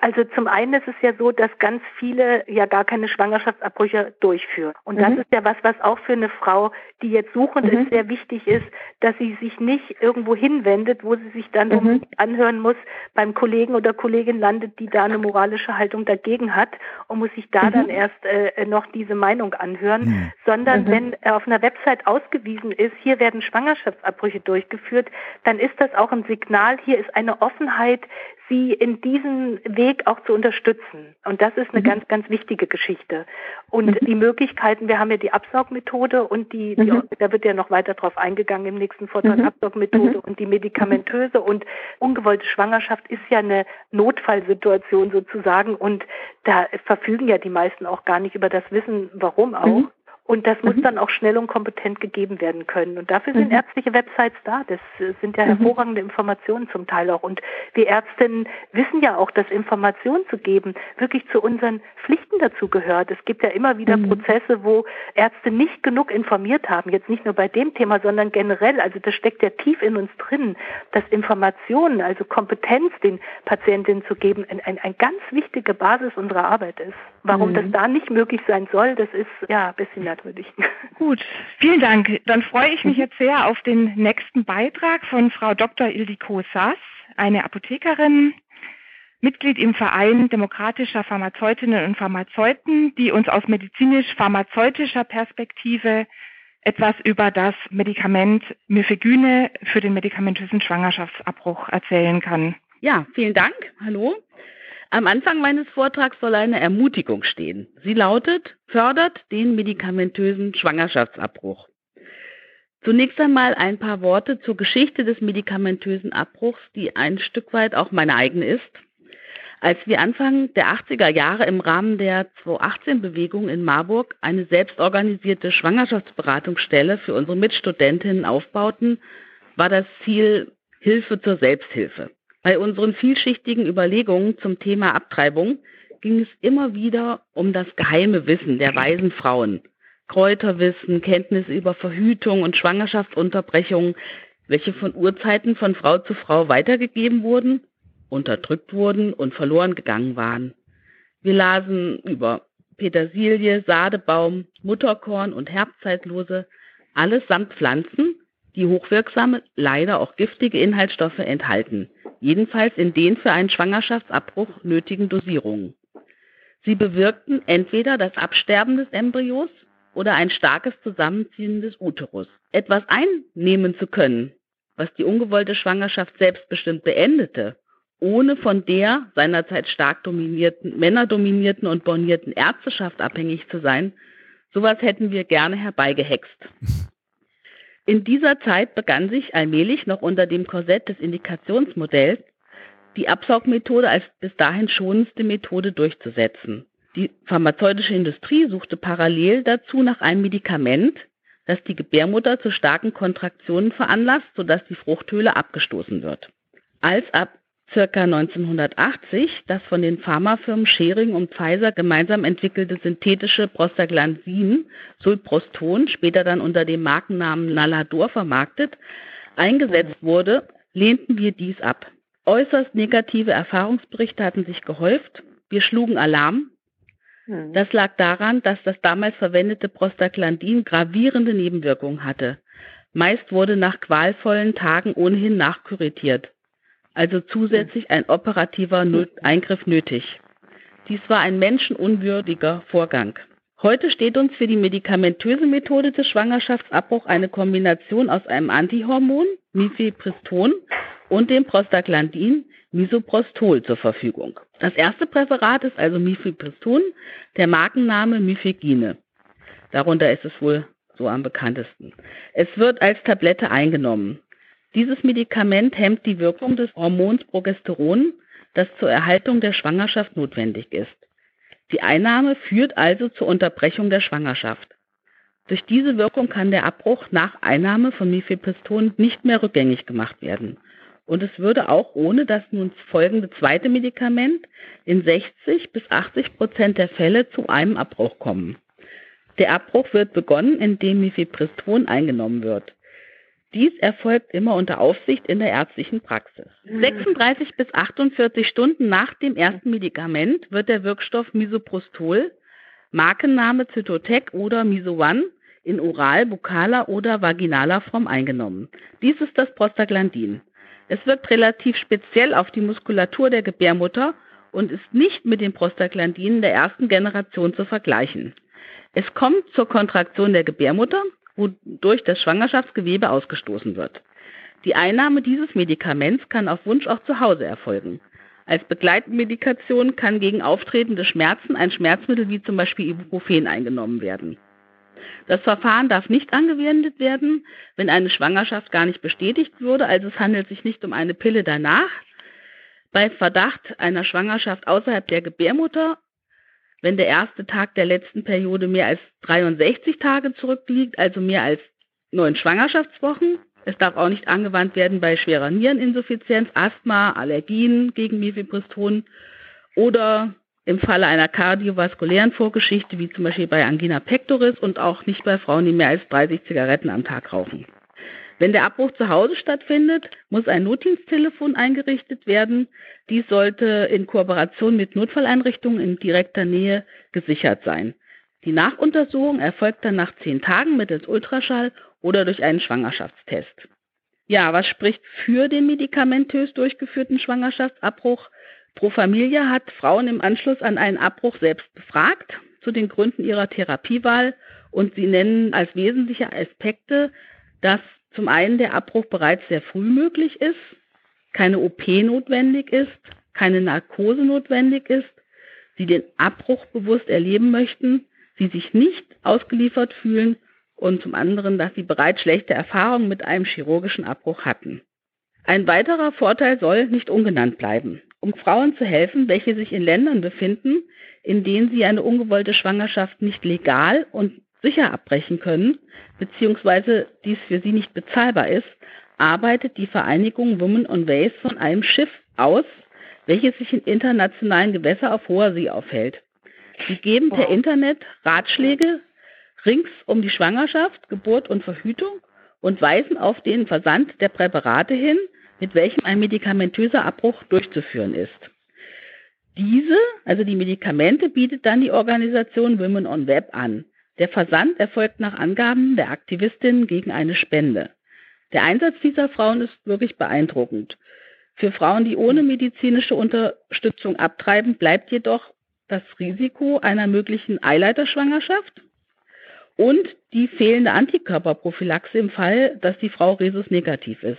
Also zum einen ist es ja so, dass ganz viele ja gar keine Schwangerschaftsabbrüche durchführen. Und das mhm. ist ja was, was auch für eine Frau, die jetzt suchend mhm. ist, sehr wichtig ist, dass sie sich nicht irgendwo hinwendet, wo sie sich dann mhm. anhören muss, beim Kollegen oder Kollegin landet, die da eine moralische Haltung dagegen hat und muss sich da dann mhm. erst äh, noch diese Meinung anhören, mhm. sondern mhm. wenn auf einer Website ausgewiesen ist, hier werden Schwangerschaftsabbrüche durchgeführt, dann ist das auch ein Signal, hier ist eine Offenheit, sie in diesem Weg auch zu unterstützen. Und das ist eine mhm. ganz, ganz wichtige Geschichte. Und mhm. die Möglichkeiten, wir haben ja die Absaugmethode und die, die mhm. da wird ja noch weiter drauf eingegangen im nächsten Vortrag, mhm. Absaugmethode mhm. und die medikamentöse und ungewollte Schwangerschaft ist ja eine Notfallsituation sozusagen und da verfügen ja die meisten auch gar nicht über das Wissen, warum auch. Und das muss mhm. dann auch schnell und kompetent gegeben werden können. Und dafür sind mhm. ärztliche Websites da. Das sind ja mhm. hervorragende Informationen zum Teil auch. Und wir Ärztinnen wissen ja auch, dass Informationen zu geben wirklich zu unseren Pflichten dazu gehört. Es gibt ja immer wieder mhm. Prozesse, wo Ärzte nicht genug informiert haben. Jetzt nicht nur bei dem Thema, sondern generell. Also das steckt ja tief in uns drin, dass Informationen, also Kompetenz den Patientinnen zu geben, eine ein, ein ganz wichtige Basis unserer Arbeit ist. Warum das mhm. da nicht möglich sein soll, das ist ja ein bisschen merkwürdig. Gut, vielen Dank. Dann freue ich mich mhm. jetzt sehr auf den nächsten Beitrag von Frau Dr. Ildiko Sass, eine Apothekerin, Mitglied im Verein demokratischer Pharmazeutinnen und Pharmazeuten, die uns aus medizinisch-pharmazeutischer Perspektive etwas über das Medikament Mifegyne für den medikamentösen Schwangerschaftsabbruch erzählen kann. Ja, vielen Dank. Hallo. Am Anfang meines Vortrags soll eine Ermutigung stehen. Sie lautet, fördert den medikamentösen Schwangerschaftsabbruch. Zunächst einmal ein paar Worte zur Geschichte des medikamentösen Abbruchs, die ein Stück weit auch meine eigene ist. Als wir Anfang der 80er Jahre im Rahmen der 218-Bewegung in Marburg eine selbstorganisierte Schwangerschaftsberatungsstelle für unsere Mitstudentinnen aufbauten, war das Ziel Hilfe zur Selbsthilfe. Bei unseren vielschichtigen Überlegungen zum Thema Abtreibung ging es immer wieder um das geheime Wissen der weisen Frauen. Kräuterwissen, Kenntnisse über Verhütung und Schwangerschaftsunterbrechung, welche von Urzeiten von Frau zu Frau weitergegeben wurden, unterdrückt wurden und verloren gegangen waren. Wir lasen über Petersilie, Sadebaum, Mutterkorn und Herbstzeitlose, alles samt Pflanzen, die hochwirksame, leider auch giftige Inhaltsstoffe enthalten, jedenfalls in den für einen Schwangerschaftsabbruch nötigen Dosierungen. Sie bewirkten entweder das Absterben des Embryos oder ein starkes Zusammenziehen des Uterus. Etwas einnehmen zu können, was die ungewollte Schwangerschaft selbstbestimmt beendete, ohne von der seinerzeit stark dominierten, männerdominierten und bornierten Ärzteschaft abhängig zu sein, sowas hätten wir gerne herbeigehext. In dieser Zeit begann sich allmählich noch unter dem Korsett des Indikationsmodells die Absaugmethode als bis dahin schonendste Methode durchzusetzen. Die pharmazeutische Industrie suchte parallel dazu nach einem Medikament, das die Gebärmutter zu starken Kontraktionen veranlasst, sodass die Fruchthöhle abgestoßen wird. Als ab circa 1980 das von den Pharmafirmen Schering und Pfizer gemeinsam entwickelte synthetische Prostaglandin, Sulproston, später dann unter dem Markennamen Nalador vermarktet, eingesetzt wurde, lehnten wir dies ab. Äußerst negative Erfahrungsberichte hatten sich gehäuft. Wir schlugen Alarm. Hm. Das lag daran, dass das damals verwendete Prostaglandin gravierende Nebenwirkungen hatte. Meist wurde nach qualvollen Tagen ohnehin nachkuritiert also zusätzlich ein operativer Eingriff nötig. Dies war ein menschenunwürdiger Vorgang. Heute steht uns für die medikamentöse Methode des Schwangerschaftsabbruchs eine Kombination aus einem Antihormon, Mifepriston, und dem Prostaglandin, Misoprostol, zur Verfügung. Das erste Präparat ist also Mifepriston, der Markenname Mifegine. Darunter ist es wohl so am bekanntesten. Es wird als Tablette eingenommen. Dieses Medikament hemmt die Wirkung des Hormons Progesteron, das zur Erhaltung der Schwangerschaft notwendig ist. Die Einnahme führt also zur Unterbrechung der Schwangerschaft. Durch diese Wirkung kann der Abbruch nach Einnahme von Mifepriston nicht mehr rückgängig gemacht werden. Und es würde auch ohne das nun folgende zweite Medikament in 60 bis 80 Prozent der Fälle zu einem Abbruch kommen. Der Abbruch wird begonnen, indem Mifepriston eingenommen wird. Dies erfolgt immer unter Aufsicht in der ärztlichen Praxis. 36 mhm. bis 48 Stunden nach dem ersten Medikament wird der Wirkstoff Misoprostol, Markenname Zytotec oder Miso-One, in oral, bukaler oder vaginaler Form eingenommen. Dies ist das Prostaglandin. Es wirkt relativ speziell auf die Muskulatur der Gebärmutter und ist nicht mit den Prostaglandinen der ersten Generation zu vergleichen. Es kommt zur Kontraktion der Gebärmutter, wodurch das Schwangerschaftsgewebe ausgestoßen wird. Die Einnahme dieses Medikaments kann auf Wunsch auch zu Hause erfolgen. Als Begleitmedikation kann gegen auftretende Schmerzen ein Schmerzmittel wie zum Beispiel Ibuprofen eingenommen werden. Das Verfahren darf nicht angewendet werden, wenn eine Schwangerschaft gar nicht bestätigt wurde, also es handelt sich nicht um eine Pille danach. Bei Verdacht einer Schwangerschaft außerhalb der Gebärmutter wenn der erste Tag der letzten Periode mehr als 63 Tage zurückliegt, also mehr als neun Schwangerschaftswochen. Es darf auch nicht angewandt werden bei schwerer Niereninsuffizienz, Asthma, Allergien gegen Mifepriston oder im Falle einer kardiovaskulären Vorgeschichte, wie zum Beispiel bei Angina pectoris und auch nicht bei Frauen, die mehr als 30 Zigaretten am Tag rauchen. Wenn der Abbruch zu Hause stattfindet, muss ein Notdiensttelefon eingerichtet werden. Dies sollte in Kooperation mit Notfalleinrichtungen in direkter Nähe gesichert sein. Die Nachuntersuchung erfolgt dann nach zehn Tagen mittels Ultraschall oder durch einen Schwangerschaftstest. Ja, was spricht für den medikamentös durchgeführten Schwangerschaftsabbruch? Pro Familie hat Frauen im Anschluss an einen Abbruch selbst befragt zu den Gründen ihrer Therapiewahl und sie nennen als wesentliche Aspekte, dass zum einen der Abbruch bereits sehr früh möglich ist, keine OP notwendig ist, keine Narkose notwendig ist, sie den Abbruch bewusst erleben möchten, sie sich nicht ausgeliefert fühlen und zum anderen, dass sie bereits schlechte Erfahrungen mit einem chirurgischen Abbruch hatten. Ein weiterer Vorteil soll nicht ungenannt bleiben. Um Frauen zu helfen, welche sich in Ländern befinden, in denen sie eine ungewollte Schwangerschaft nicht legal und sicher abbrechen können, beziehungsweise dies für sie nicht bezahlbar ist, arbeitet die Vereinigung Women on Ways von einem Schiff aus, welches sich in internationalen Gewässern auf hoher See aufhält. Sie geben per Internet Ratschläge rings um die Schwangerschaft, Geburt und Verhütung und weisen auf den Versand der Präparate hin, mit welchem ein medikamentöser Abbruch durchzuführen ist. Diese, also die Medikamente, bietet dann die Organisation Women on Web an. Der Versand erfolgt nach Angaben der Aktivistinnen gegen eine Spende. Der Einsatz dieser Frauen ist wirklich beeindruckend. Für Frauen, die ohne medizinische Unterstützung abtreiben, bleibt jedoch das Risiko einer möglichen Eileiterschwangerschaft und die fehlende Antikörperprophylaxe im Fall, dass die Frau Rhesus-negativ ist.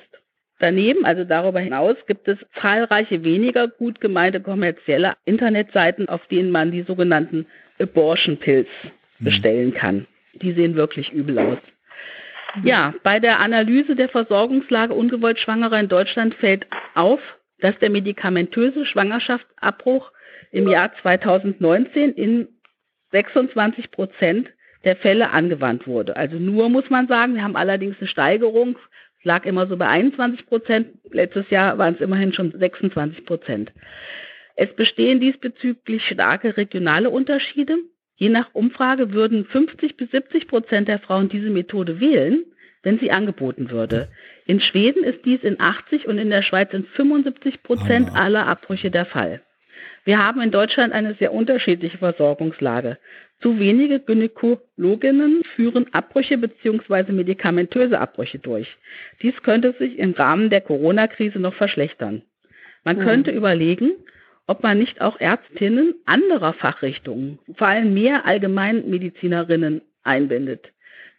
Daneben, also darüber hinaus, gibt es zahlreiche weniger gut gemeinte kommerzielle Internetseiten, auf denen man die sogenannten Abortion Pills. Bestellen kann. Die sehen wirklich übel aus. Mhm. Ja, bei der Analyse der Versorgungslage ungewollt Schwangerer in Deutschland fällt auf, dass der medikamentöse Schwangerschaftsabbruch im Jahr 2019 in 26 Prozent der Fälle angewandt wurde. Also nur muss man sagen, wir haben allerdings eine Steigerung es lag immer so bei 21 Prozent. Letztes Jahr waren es immerhin schon 26 Prozent. Es bestehen diesbezüglich starke regionale Unterschiede. Je nach Umfrage würden 50 bis 70 Prozent der Frauen diese Methode wählen, wenn sie angeboten würde. In Schweden ist dies in 80 und in der Schweiz in 75 Prozent oh aller Abbrüche der Fall. Wir haben in Deutschland eine sehr unterschiedliche Versorgungslage. Zu wenige Gynäkologinnen führen Abbrüche bzw. medikamentöse Abbrüche durch. Dies könnte sich im Rahmen der Corona-Krise noch verschlechtern. Man mhm. könnte überlegen, ob man nicht auch Ärztinnen anderer Fachrichtungen, vor allem mehr Allgemeinmedizinerinnen, einbindet.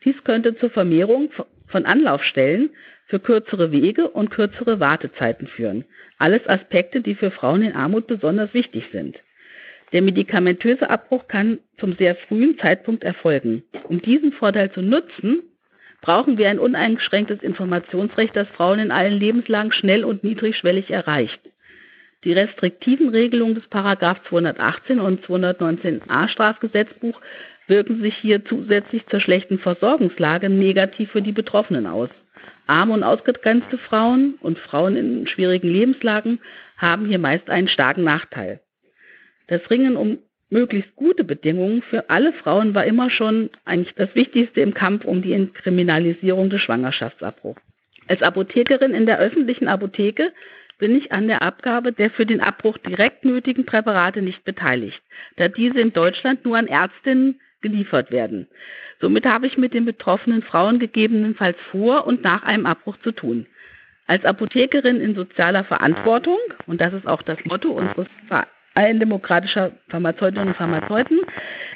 Dies könnte zur Vermehrung von Anlaufstellen für kürzere Wege und kürzere Wartezeiten führen. Alles Aspekte, die für Frauen in Armut besonders wichtig sind. Der medikamentöse Abbruch kann zum sehr frühen Zeitpunkt erfolgen. Um diesen Vorteil zu nutzen, brauchen wir ein uneingeschränktes Informationsrecht, das Frauen in allen Lebenslagen schnell und niedrigschwellig erreicht. Die restriktiven Regelungen des Paragraph 218 und 219a Strafgesetzbuch wirken sich hier zusätzlich zur schlechten Versorgungslage negativ für die Betroffenen aus. Arme und ausgegrenzte Frauen und Frauen in schwierigen Lebenslagen haben hier meist einen starken Nachteil. Das Ringen um möglichst gute Bedingungen für alle Frauen war immer schon eigentlich das Wichtigste im Kampf um die Entkriminalisierung des Schwangerschaftsabbruchs. Als Apothekerin in der öffentlichen Apotheke bin ich an der Abgabe der für den Abbruch direkt nötigen Präparate nicht beteiligt, da diese in Deutschland nur an Ärztinnen geliefert werden. Somit habe ich mit den betroffenen Frauen gegebenenfalls vor und nach einem Abbruch zu tun. Als Apothekerin in sozialer Verantwortung, und das ist auch das Motto unseres allen demokratischer Pharmazeutinnen und Pharmazeuten.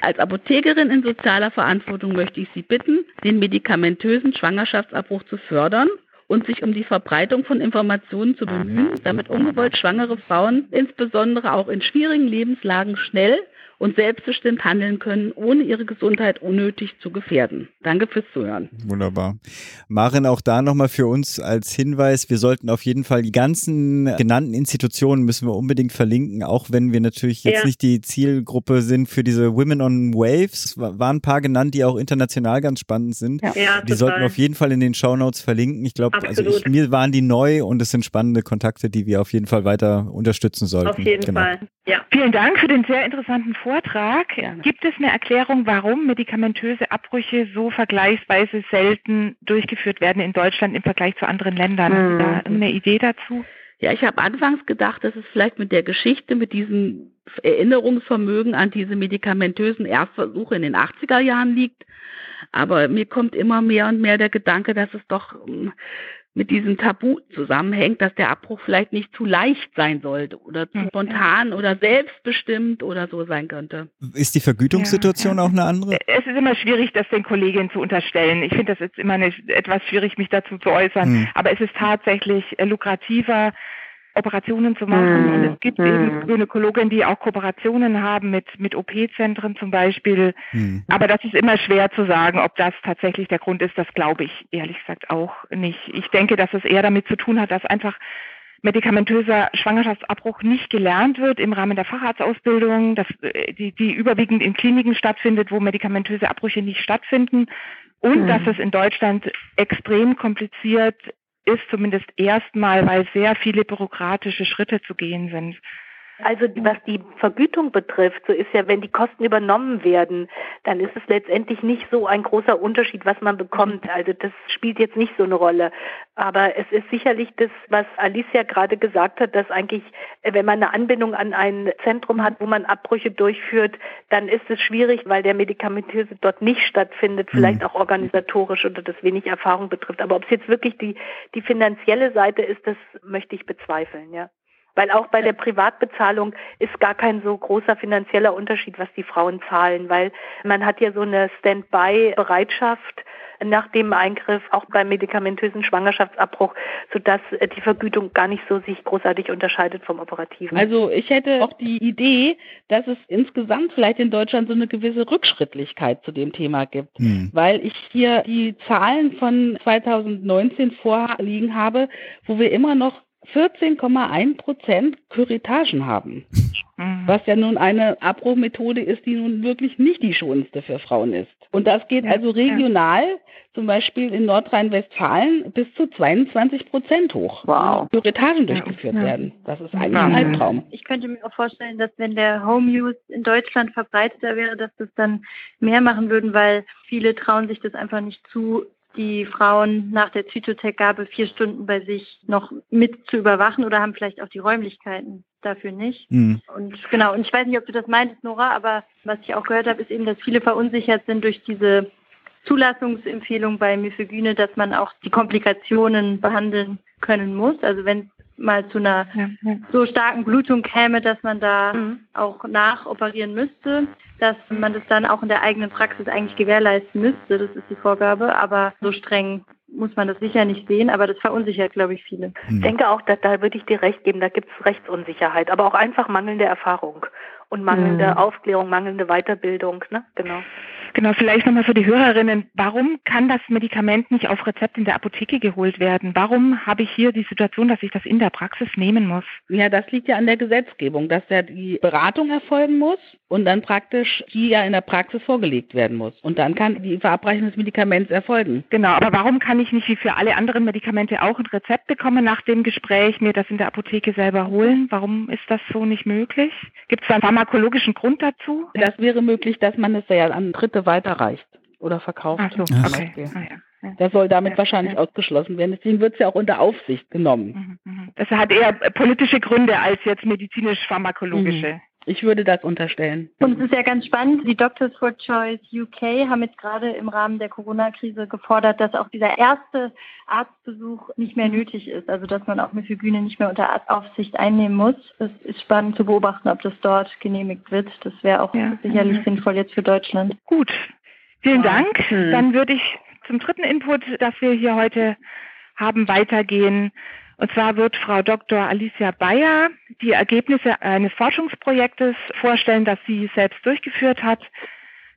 Als Apothekerin in sozialer Verantwortung möchte ich Sie bitten, den medikamentösen Schwangerschaftsabbruch zu fördern und sich um die Verbreitung von Informationen zu bemühen, damit ungewollt schwangere Frauen insbesondere auch in schwierigen Lebenslagen schnell und selbstbestimmt handeln können, ohne ihre Gesundheit unnötig zu gefährden. Danke fürs Zuhören. Wunderbar. Marin, auch da nochmal für uns als Hinweis, wir sollten auf jeden Fall die ganzen genannten Institutionen müssen wir unbedingt verlinken, auch wenn wir natürlich jetzt ja. nicht die Zielgruppe sind für diese Women on Waves. Es waren ein paar genannt, die auch international ganz spannend sind. Ja. Ja, die total. sollten wir auf jeden Fall in den Shownotes verlinken. Ich glaube, also ich, mir waren die neu und es sind spannende Kontakte, die wir auf jeden Fall weiter unterstützen sollten. Auf jeden genau. Fall. Ja. Vielen Dank für den sehr interessanten Vortrag. Gerne. Gibt es eine Erklärung, warum medikamentöse Abbrüche so vergleichsweise selten durchgeführt werden in Deutschland im Vergleich zu anderen Ländern? Mhm. Sie da eine Idee dazu? Ja, ich habe anfangs gedacht, dass es vielleicht mit der Geschichte, mit diesem Erinnerungsvermögen an diese medikamentösen Erstversuche in den 80er Jahren liegt. Aber mir kommt immer mehr und mehr der Gedanke, dass es doch hm, mit diesem Tabu zusammenhängt, dass der Abbruch vielleicht nicht zu leicht sein sollte oder zu spontan oder selbstbestimmt oder so sein könnte. Ist die Vergütungssituation ja, ja. auch eine andere? Es ist immer schwierig, das den Kolleginnen zu unterstellen. Ich finde das jetzt immer eine, etwas schwierig, mich dazu zu äußern. Hm. Aber es ist tatsächlich lukrativer, Operationen zu machen. Und es gibt eben mhm. Gynäkologen, die auch Kooperationen haben mit, mit OP-Zentren zum Beispiel. Mhm. Aber das ist immer schwer zu sagen, ob das tatsächlich der Grund ist. Das glaube ich ehrlich gesagt auch nicht. Ich denke, dass es eher damit zu tun hat, dass einfach medikamentöser Schwangerschaftsabbruch nicht gelernt wird im Rahmen der Facharztausbildung, dass, äh, die, die überwiegend in Kliniken stattfindet, wo medikamentöse Abbrüche nicht stattfinden und mhm. dass es in Deutschland extrem kompliziert ist zumindest erstmal, weil sehr viele bürokratische Schritte zu gehen sind. Also was die Vergütung betrifft, so ist ja, wenn die Kosten übernommen werden, dann ist es letztendlich nicht so ein großer Unterschied, was man bekommt. Mhm. Also das spielt jetzt nicht so eine Rolle. Aber es ist sicherlich das, was Alicia gerade gesagt hat, dass eigentlich, wenn man eine Anbindung an ein Zentrum hat, wo man Abbrüche durchführt, dann ist es schwierig, weil der medikamentöse dort nicht stattfindet, vielleicht mhm. auch organisatorisch oder das wenig Erfahrung betrifft. Aber ob es jetzt wirklich die, die finanzielle Seite ist, das möchte ich bezweifeln, ja. Weil auch bei der Privatbezahlung ist gar kein so großer finanzieller Unterschied, was die Frauen zahlen, weil man hat ja so eine Standby-Bereitschaft nach dem Eingriff, auch beim medikamentösen Schwangerschaftsabbruch, sodass äh, die Vergütung gar nicht so sich großartig unterscheidet vom operativen. Also ich hätte auch die Idee, dass es insgesamt vielleicht in Deutschland so eine gewisse Rückschrittlichkeit zu dem Thema gibt, hm. weil ich hier die Zahlen von 2019 vorliegen habe, wo wir immer noch 14,1 Prozent Curitagen haben. Mhm. Was ja nun eine Abbruchmethode ist, die nun wirklich nicht die schonendste für Frauen ist. Und das geht ja, also regional, ja. zum Beispiel in Nordrhein-Westfalen, bis zu 22 Prozent hoch. Wow. Curitagen durchgeführt ja. werden. Das ist eigentlich ein Albtraum. Ich könnte mir auch vorstellen, dass wenn der Home Use in Deutschland verbreiteter wäre, dass das dann mehr machen würden, weil viele trauen sich das einfach nicht zu, die Frauen nach der Zytotec-Gabe vier Stunden bei sich noch mit zu überwachen oder haben vielleicht auch die Räumlichkeiten dafür nicht. Mhm. Und genau, und ich weiß nicht, ob du das meintest, Nora, aber was ich auch gehört habe, ist eben, dass viele verunsichert sind durch diese Zulassungsempfehlung bei Mifegyne, dass man auch die Komplikationen behandeln können muss. Also wenn mal zu einer ja, ja. so starken Blutung käme, dass man da mhm. auch nachoperieren müsste, dass man das dann auch in der eigenen Praxis eigentlich gewährleisten müsste. Das ist die Vorgabe, aber so streng muss man das sicher nicht sehen, aber das verunsichert, glaube ich, viele. Ich mhm. denke auch, da, da würde ich dir recht geben, da gibt es Rechtsunsicherheit, aber auch einfach mangelnde Erfahrung und mangelnde mhm. Aufklärung, mangelnde Weiterbildung, ne? Genau. Genau, vielleicht nochmal für die Hörerinnen. Warum kann das Medikament nicht auf Rezept in der Apotheke geholt werden? Warum habe ich hier die Situation, dass ich das in der Praxis nehmen muss? Ja, das liegt ja an der Gesetzgebung, dass ja die Beratung erfolgen muss und dann praktisch die ja in der Praxis vorgelegt werden muss. Und dann kann die Verabreichung des Medikaments erfolgen. Genau, aber warum kann ich nicht wie für alle anderen Medikamente auch ein Rezept bekommen nach dem Gespräch, mir das in der Apotheke selber holen? Warum ist das so nicht möglich? Gibt es da pharmakologischen Grund dazu? Das wäre möglich, dass man es ja an Dritte weiterreicht oder verkauft. Ach so, okay. Ah, ja. Das soll damit ja, wahrscheinlich ja. ausgeschlossen werden. Deswegen wird es ja auch unter Aufsicht genommen. Mhm, mhm. Das hat eher politische Gründe als jetzt medizinisch-pharmakologische. Ich würde das unterstellen. Und es ist ja ganz spannend. Die Doctors for Choice UK haben jetzt gerade im Rahmen der Corona-Krise gefordert, dass auch dieser erste Arztbesuch nicht mehr nötig ist. Also dass man auch Methylgyne nicht mehr unter Arztaufsicht einnehmen muss. Es ist spannend zu beobachten, ob das dort genehmigt wird. Das wäre auch ja. sicherlich mhm. sinnvoll jetzt für Deutschland. Gut. Vielen Dank. Mhm. Dann würde ich zum dritten Input, das wir hier heute haben, weitergehen. Und zwar wird Frau Dr. Alicia Bayer die Ergebnisse eines Forschungsprojektes vorstellen, das sie selbst durchgeführt hat.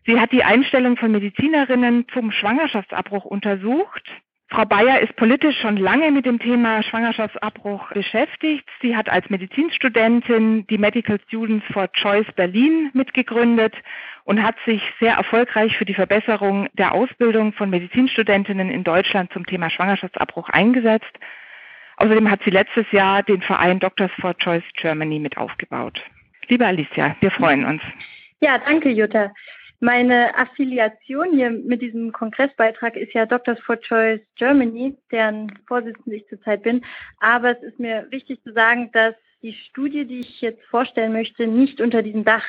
Sie hat die Einstellung von Medizinerinnen zum Schwangerschaftsabbruch untersucht. Frau Bayer ist politisch schon lange mit dem Thema Schwangerschaftsabbruch beschäftigt. Sie hat als Medizinstudentin die Medical Students for Choice Berlin mitgegründet und hat sich sehr erfolgreich für die Verbesserung der Ausbildung von Medizinstudentinnen in Deutschland zum Thema Schwangerschaftsabbruch eingesetzt. Außerdem hat sie letztes Jahr den Verein Doctors for Choice Germany mit aufgebaut. Liebe Alicia, wir freuen uns. Ja, danke, Jutta. Meine Affiliation hier mit diesem Kongressbeitrag ist ja Doctors for Choice Germany, deren Vorsitzende ich zurzeit bin. Aber es ist mir wichtig zu sagen, dass die Studie, die ich jetzt vorstellen möchte, nicht unter diesem Dach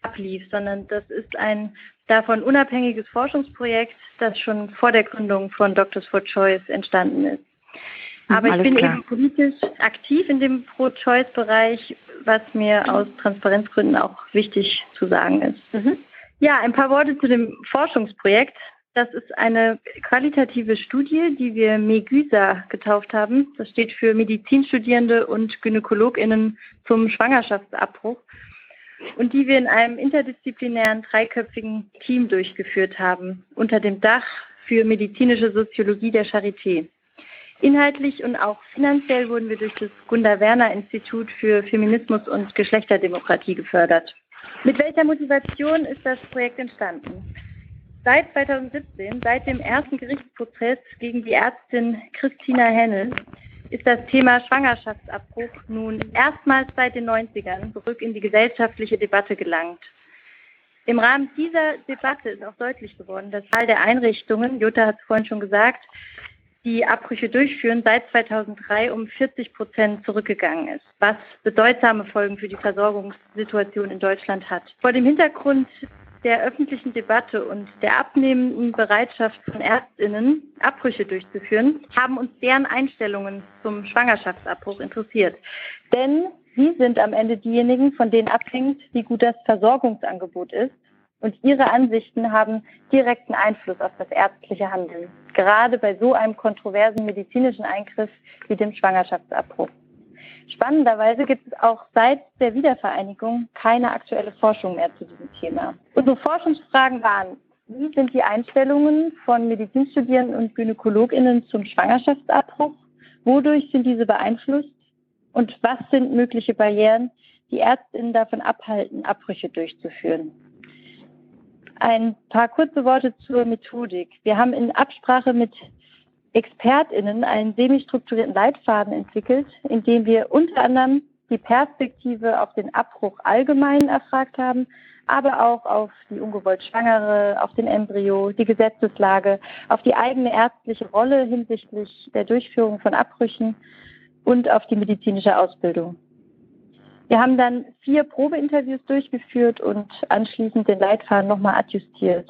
ablief, sondern das ist ein davon unabhängiges Forschungsprojekt, das schon vor der Gründung von Doctors for Choice entstanden ist. Aber Alles ich bin klar. eben politisch aktiv in dem Pro-Choice-Bereich, was mir aus Transparenzgründen auch wichtig zu sagen ist. Mhm. Ja, ein paar Worte zu dem Forschungsprojekt. Das ist eine qualitative Studie, die wir MEGÜSA getauft haben. Das steht für Medizinstudierende und GynäkologInnen zum Schwangerschaftsabbruch und die wir in einem interdisziplinären dreiköpfigen Team durchgeführt haben, unter dem Dach für medizinische Soziologie der Charité. Inhaltlich und auch finanziell wurden wir durch das Gunda Werner Institut für Feminismus und Geschlechterdemokratie gefördert. Mit welcher Motivation ist das Projekt entstanden? Seit 2017, seit dem ersten Gerichtsprozess gegen die Ärztin Christina Hennel, ist das Thema Schwangerschaftsabbruch nun erstmals seit den 90ern zurück in die gesellschaftliche Debatte gelangt. Im Rahmen dieser Debatte ist auch deutlich geworden, dass Zahl der Einrichtungen, Jutta hat es vorhin schon gesagt, die Abbrüche durchführen, seit 2003 um 40 Prozent zurückgegangen ist, was bedeutsame Folgen für die Versorgungssituation in Deutschland hat. Vor dem Hintergrund der öffentlichen Debatte und der abnehmenden Bereitschaft von Ärztinnen, Abbrüche durchzuführen, haben uns deren Einstellungen zum Schwangerschaftsabbruch interessiert. Denn sie sind am Ende diejenigen, von denen abhängt, wie gut das Versorgungsangebot ist und ihre Ansichten haben direkten Einfluss auf das ärztliche Handeln, gerade bei so einem kontroversen medizinischen Eingriff wie dem Schwangerschaftsabbruch. Spannenderweise gibt es auch seit der Wiedervereinigung keine aktuelle Forschung mehr zu diesem Thema. Unsere Forschungsfragen waren, wie sind die Einstellungen von Medizinstudierenden und Gynäkologinnen zum Schwangerschaftsabbruch? Wodurch sind diese beeinflusst? Und was sind mögliche Barrieren, die Ärztinnen davon abhalten, Abbrüche durchzuführen? Ein paar kurze Worte zur Methodik. Wir haben in Absprache mit ExpertInnen einen semi-strukturierten Leitfaden entwickelt, in dem wir unter anderem die Perspektive auf den Abbruch allgemein erfragt haben, aber auch auf die ungewollt Schwangere, auf den Embryo, die Gesetzeslage, auf die eigene ärztliche Rolle hinsichtlich der Durchführung von Abbrüchen und auf die medizinische Ausbildung. Wir haben dann vier Probeinterviews durchgeführt und anschließend den Leitfaden nochmal adjustiert.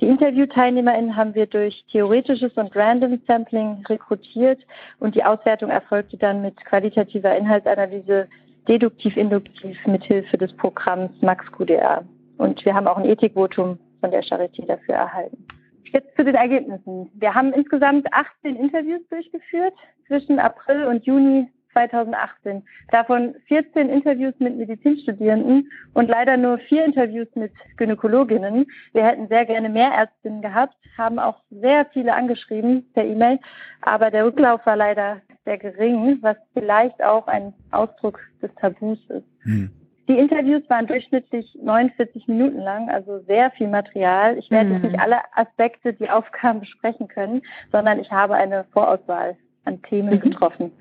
Die InterviewteilnehmerInnen haben wir durch theoretisches und Random Sampling rekrutiert und die Auswertung erfolgte dann mit qualitativer Inhaltsanalyse deduktiv-induktiv mit Hilfe des Programms MaxQDR. Und wir haben auch ein Ethikvotum von der Charité dafür erhalten. Jetzt zu den Ergebnissen. Wir haben insgesamt 18 Interviews durchgeführt zwischen April und Juni 2018. Davon 14 Interviews mit Medizinstudierenden und leider nur vier Interviews mit Gynäkologinnen. Wir hätten sehr gerne mehr Ärztinnen gehabt, haben auch sehr viele angeschrieben per E-Mail, aber der Rücklauf war leider sehr gering, was vielleicht auch ein Ausdruck des Tabus ist. Hm. Die Interviews waren durchschnittlich 49 Minuten lang, also sehr viel Material. Ich werde mhm. nicht alle Aspekte, die Aufgaben besprechen können, sondern ich habe eine Vorauswahl an Themen mhm. getroffen.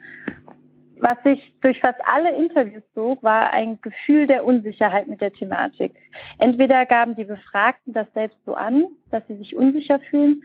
Was sich durch fast alle Interviews zog, war ein Gefühl der Unsicherheit mit der Thematik. Entweder gaben die Befragten das selbst so an, dass sie sich unsicher fühlen,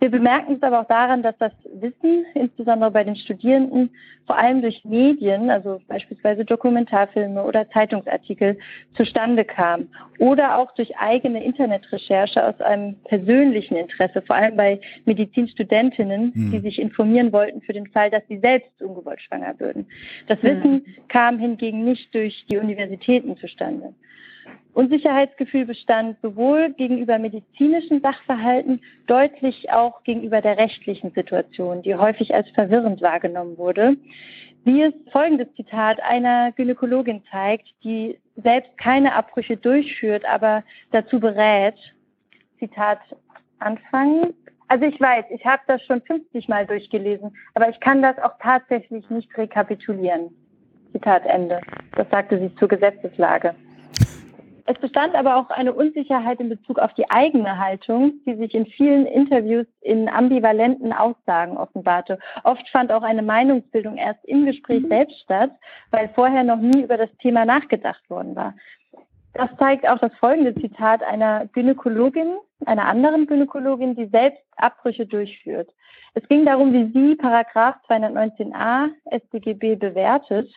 wir bemerken es aber auch daran, dass das Wissen, insbesondere bei den Studierenden, vor allem durch Medien, also beispielsweise Dokumentarfilme oder Zeitungsartikel, zustande kam. Oder auch durch eigene Internetrecherche aus einem persönlichen Interesse, vor allem bei Medizinstudentinnen, mhm. die sich informieren wollten für den Fall, dass sie selbst ungewollt schwanger würden. Das Wissen mhm. kam hingegen nicht durch die Universitäten zustande. Unsicherheitsgefühl bestand sowohl gegenüber medizinischen Sachverhalten, deutlich auch gegenüber der rechtlichen Situation, die häufig als verwirrend wahrgenommen wurde. Wie es folgendes Zitat einer Gynäkologin zeigt, die selbst keine Abbrüche durchführt, aber dazu berät. Zitat Anfang. Also ich weiß, ich habe das schon 50 Mal durchgelesen, aber ich kann das auch tatsächlich nicht rekapitulieren. Zitat Ende. Das sagte sie zur Gesetzeslage. Es bestand aber auch eine Unsicherheit in Bezug auf die eigene Haltung, die sich in vielen Interviews in ambivalenten Aussagen offenbarte. Oft fand auch eine Meinungsbildung erst im Gespräch mhm. selbst statt, weil vorher noch nie über das Thema nachgedacht worden war. Das zeigt auch das folgende Zitat einer Gynäkologin, einer anderen Gynäkologin, die selbst Abbrüche durchführt. Es ging darum, wie sie Paragraph 219a StGB bewertet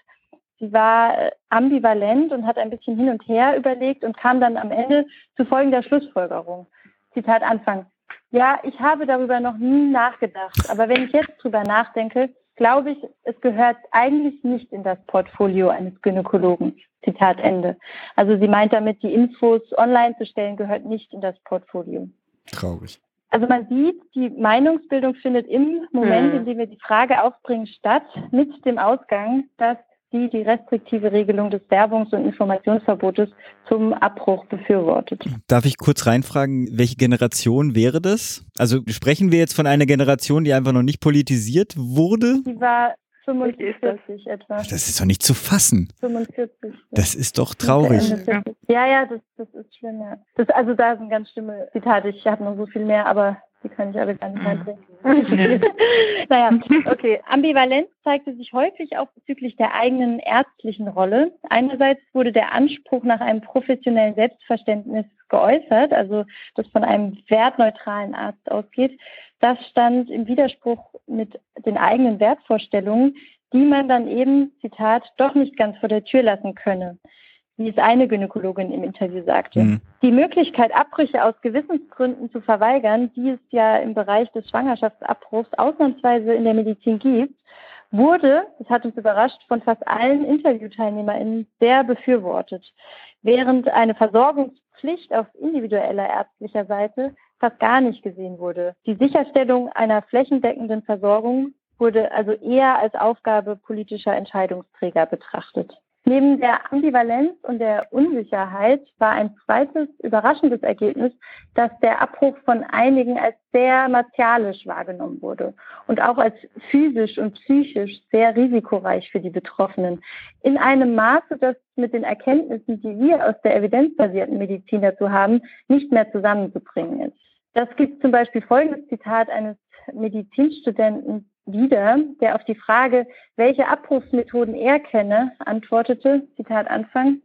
Sie war äh, ambivalent und hat ein bisschen hin und her überlegt und kam dann am Ende zu folgender Schlussfolgerung. Zitat Anfang. Ja, ich habe darüber noch nie nachgedacht, aber wenn ich jetzt drüber nachdenke, glaube ich, es gehört eigentlich nicht in das Portfolio eines Gynäkologen. Zitat Ende. Also sie meint damit, die Infos online zu stellen, gehört nicht in das Portfolio. Traurig. Also man sieht, die Meinungsbildung findet im Moment, hm. in dem wir die Frage aufbringen, statt, mit dem Ausgang, dass die die restriktive Regelung des Werbungs- und Informationsverbotes zum Abbruch befürwortet. Darf ich kurz reinfragen, welche Generation wäre das? Also sprechen wir jetzt von einer Generation, die einfach noch nicht politisiert wurde? Die war 45 etwa. Das ist doch nicht zu fassen. 45. Das ist doch traurig. Ja, ja, das, das ist schlimm, ja. Das, also da sind ganz schlimme Zitate. Ich habe noch so viel mehr, aber Die kann ich aber gar nicht reinbringen. naja, okay. Ambivalenz zeigte sich häufig auch bezüglich der eigenen ärztlichen Rolle. Einerseits wurde der Anspruch nach einem professionellen Selbstverständnis geäußert, also das von einem wertneutralen Arzt ausgeht. Das stand im Widerspruch mit den eigenen Wertvorstellungen, die man dann eben, Zitat, doch nicht ganz vor der Tür lassen könne wie es eine Gynäkologin im Interview sagte. Mhm. Die Möglichkeit, Abbrüche aus Gewissensgründen zu verweigern, die es ja im Bereich des Schwangerschaftsabbruchs ausnahmsweise in der Medizin gibt, wurde, das hat uns überrascht, von fast allen InterviewteilnehmerInnen sehr befürwortet, während eine Versorgungspflicht auf individueller ärztlicher Seite fast gar nicht gesehen wurde. Die Sicherstellung einer flächendeckenden Versorgung wurde also eher als Aufgabe politischer Entscheidungsträger betrachtet. Neben der Ambivalenz und der Unsicherheit war ein zweites überraschendes Ergebnis, dass der Abbruch von einigen als sehr martialisch wahrgenommen wurde und auch als physisch und psychisch sehr risikoreich für die Betroffenen. In einem Maße, das mit den Erkenntnissen, die wir aus der evidenzbasierten Medizin dazu haben, nicht mehr zusammenzubringen ist. Das gibt zum Beispiel folgendes Zitat eines Medizinstudenten wieder, der auf die Frage, welche Abrufsmethoden er kenne, antwortete, Zitat Anfang,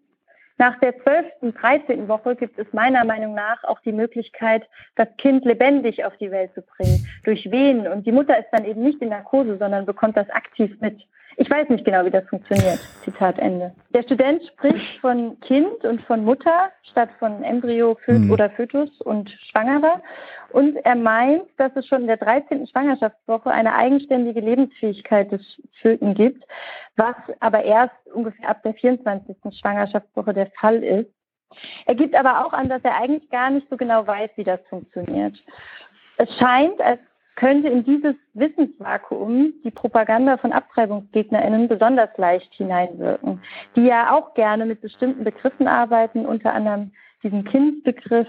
nach der 12. und 13. Woche gibt es meiner Meinung nach auch die Möglichkeit, das Kind lebendig auf die Welt zu bringen, durch Wehen. Und die Mutter ist dann eben nicht in Narkose, sondern bekommt das aktiv mit. Ich weiß nicht genau, wie das funktioniert. Zitat Ende. Der Student spricht von Kind und von Mutter statt von Embryo mhm. oder Fötus und Schwangerer. Und er meint, dass es schon in der 13. Schwangerschaftswoche eine eigenständige Lebensfähigkeit des Föten gibt, was aber erst ungefähr ab der 24. Schwangerschaftswoche der Fall ist. Er gibt aber auch an, dass er eigentlich gar nicht so genau weiß, wie das funktioniert. Es scheint, als könnte in dieses Wissensvakuum die Propaganda von AbtreibungsgegnerInnen besonders leicht hineinwirken, die ja auch gerne mit bestimmten Begriffen arbeiten, unter anderem diesen Kindbegriff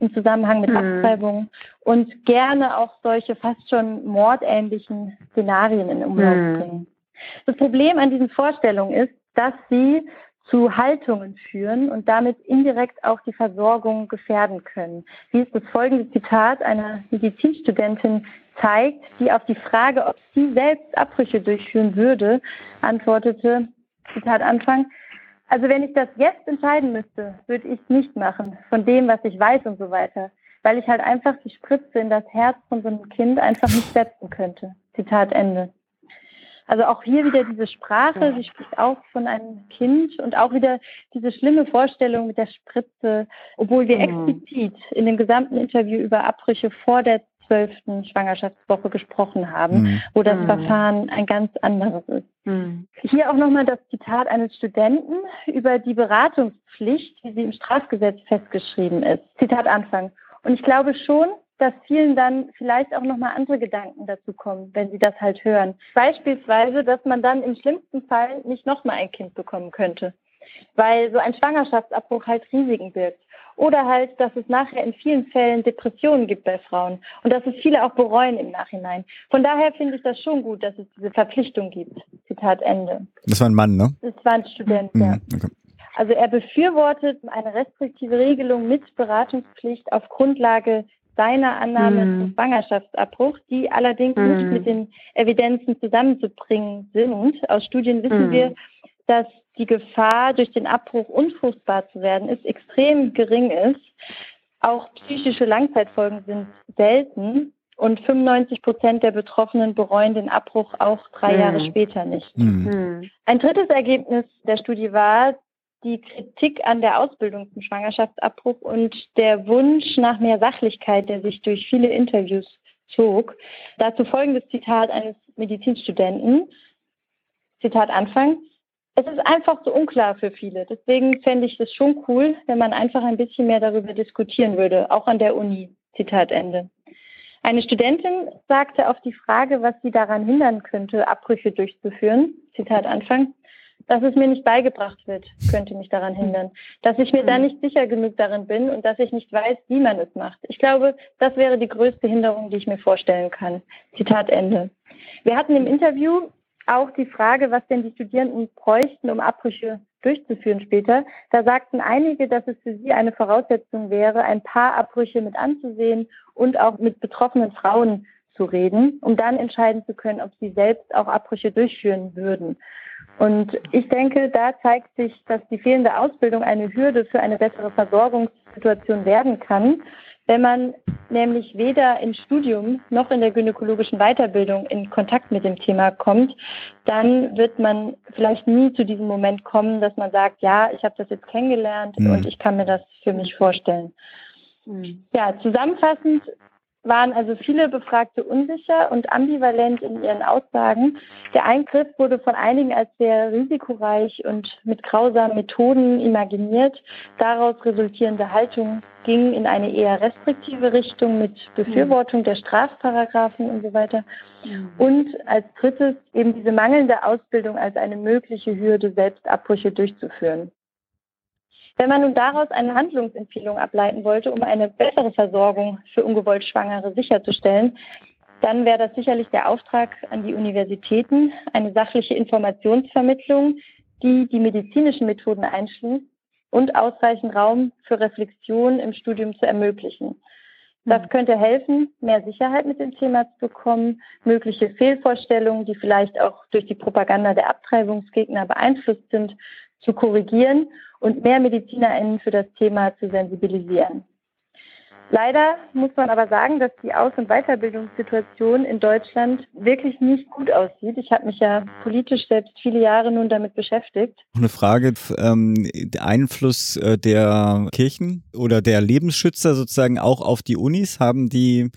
im Zusammenhang mit mhm. Abtreibung und gerne auch solche fast schon mordähnlichen Szenarien in Umlauf mhm. bringen. Das Problem an diesen Vorstellungen ist, dass sie zu Haltungen führen und damit indirekt auch die Versorgung gefährden können. Wie es das folgende Zitat einer Medizinstudentin zeigt, die auf die Frage, ob sie selbst Abbrüche durchführen würde, antwortete, Zitat Anfang, also wenn ich das jetzt entscheiden müsste, würde ich es nicht machen, von dem, was ich weiß und so weiter, weil ich halt einfach die Spritze in das Herz von so einem Kind einfach nicht setzen könnte. Zitat Ende. Also auch hier wieder diese Sprache, sie spricht auch von einem Kind und auch wieder diese schlimme Vorstellung mit der Spritze, obwohl wir mhm. explizit in dem gesamten Interview über Abbrüche vor der zwölften Schwangerschaftswoche gesprochen haben, mhm. wo das mhm. Verfahren ein ganz anderes ist. Mhm. Hier auch nochmal das Zitat eines Studenten über die Beratungspflicht, wie sie im Strafgesetz festgeschrieben ist. Zitat Anfang. Und ich glaube schon, dass vielen dann vielleicht auch nochmal andere Gedanken dazu kommen, wenn sie das halt hören. Beispielsweise, dass man dann im schlimmsten Fall nicht nochmal ein Kind bekommen könnte, weil so ein Schwangerschaftsabbruch halt Risiken birgt. Oder halt, dass es nachher in vielen Fällen Depressionen gibt bei Frauen und dass es viele auch bereuen im Nachhinein. Von daher finde ich das schon gut, dass es diese Verpflichtung gibt. Zitat Ende. Das war ein Mann, ne? Das war ein Student, mhm. ja. Okay. Also er befürwortet eine restriktive Regelung mit Beratungspflicht auf Grundlage seiner Annahme mhm. zum Schwangerschaftsabbruch, die allerdings mhm. nicht mit den Evidenzen zusammenzubringen sind. Aus Studien wissen mhm. wir, dass die Gefahr, durch den Abbruch unfruchtbar zu werden, ist extrem gering ist. Auch psychische Langzeitfolgen sind selten und 95 Prozent der Betroffenen bereuen den Abbruch auch drei mhm. Jahre später nicht. Mhm. Ein drittes Ergebnis der Studie war, die Kritik an der Ausbildung zum Schwangerschaftsabbruch und der Wunsch nach mehr Sachlichkeit, der sich durch viele Interviews zog. Dazu folgendes Zitat eines Medizinstudenten. Zitat Anfang. Es ist einfach so unklar für viele. Deswegen fände ich es schon cool, wenn man einfach ein bisschen mehr darüber diskutieren würde, auch an der Uni. Zitat Ende. Eine Studentin sagte auf die Frage, was sie daran hindern könnte, Abbrüche durchzuführen, Zitat Anfang, dass es mir nicht beigebracht wird, könnte mich daran hindern. Dass ich mir da nicht sicher genug darin bin und dass ich nicht weiß, wie man es macht. Ich glaube, das wäre die größte Hinderung, die ich mir vorstellen kann. Zitat Ende. Wir hatten im Interview auch die Frage, was denn die Studierenden bräuchten, um Abbrüche durchzuführen später. Da sagten einige, dass es für sie eine Voraussetzung wäre, ein paar Abbrüche mit anzusehen und auch mit betroffenen Frauen zu reden, um dann entscheiden zu können, ob sie selbst auch Abbrüche durchführen würden. Und ich denke, da zeigt sich, dass die fehlende Ausbildung eine Hürde für eine bessere Versorgungssituation werden kann, wenn man nämlich weder im Studium noch in der gynäkologischen Weiterbildung in Kontakt mit dem Thema kommt, dann wird man vielleicht nie zu diesem Moment kommen, dass man sagt, ja, ich habe das jetzt kennengelernt mhm. und ich kann mir das für mich vorstellen. Mhm. Ja, zusammenfassend waren also viele Befragte unsicher und ambivalent in ihren Aussagen. Der Eingriff wurde von einigen als sehr risikoreich und mit grausamen Methoden imaginiert. Daraus resultierende Haltung ging in eine eher restriktive Richtung mit Befürwortung der Strafparagraphen und so weiter. Und als drittes eben diese mangelnde Ausbildung als eine mögliche Hürde, Selbstabbrüche durchzuführen. Wenn man nun daraus eine Handlungsempfehlung ableiten wollte, um eine bessere Versorgung für ungewollt Schwangere sicherzustellen, dann wäre das sicherlich der Auftrag an die Universitäten, eine sachliche Informationsvermittlung, die die medizinischen Methoden einschließt und ausreichend Raum für Reflexion im Studium zu ermöglichen. Das hm. könnte helfen, mehr Sicherheit mit dem Thema zu bekommen, mögliche Fehlvorstellungen, die vielleicht auch durch die Propaganda der Abtreibungsgegner beeinflusst sind, zu korrigieren und mehr MedizinerInnen für das Thema zu sensibilisieren. Leider muss man aber sagen, dass die Aus- und Weiterbildungssituation in Deutschland wirklich nicht gut aussieht. Ich habe mich ja politisch selbst viele Jahre nun damit beschäftigt. Eine Frage, ähm, der Einfluss äh, der Kirchen oder der Lebensschützer sozusagen auch auf die Unis, haben die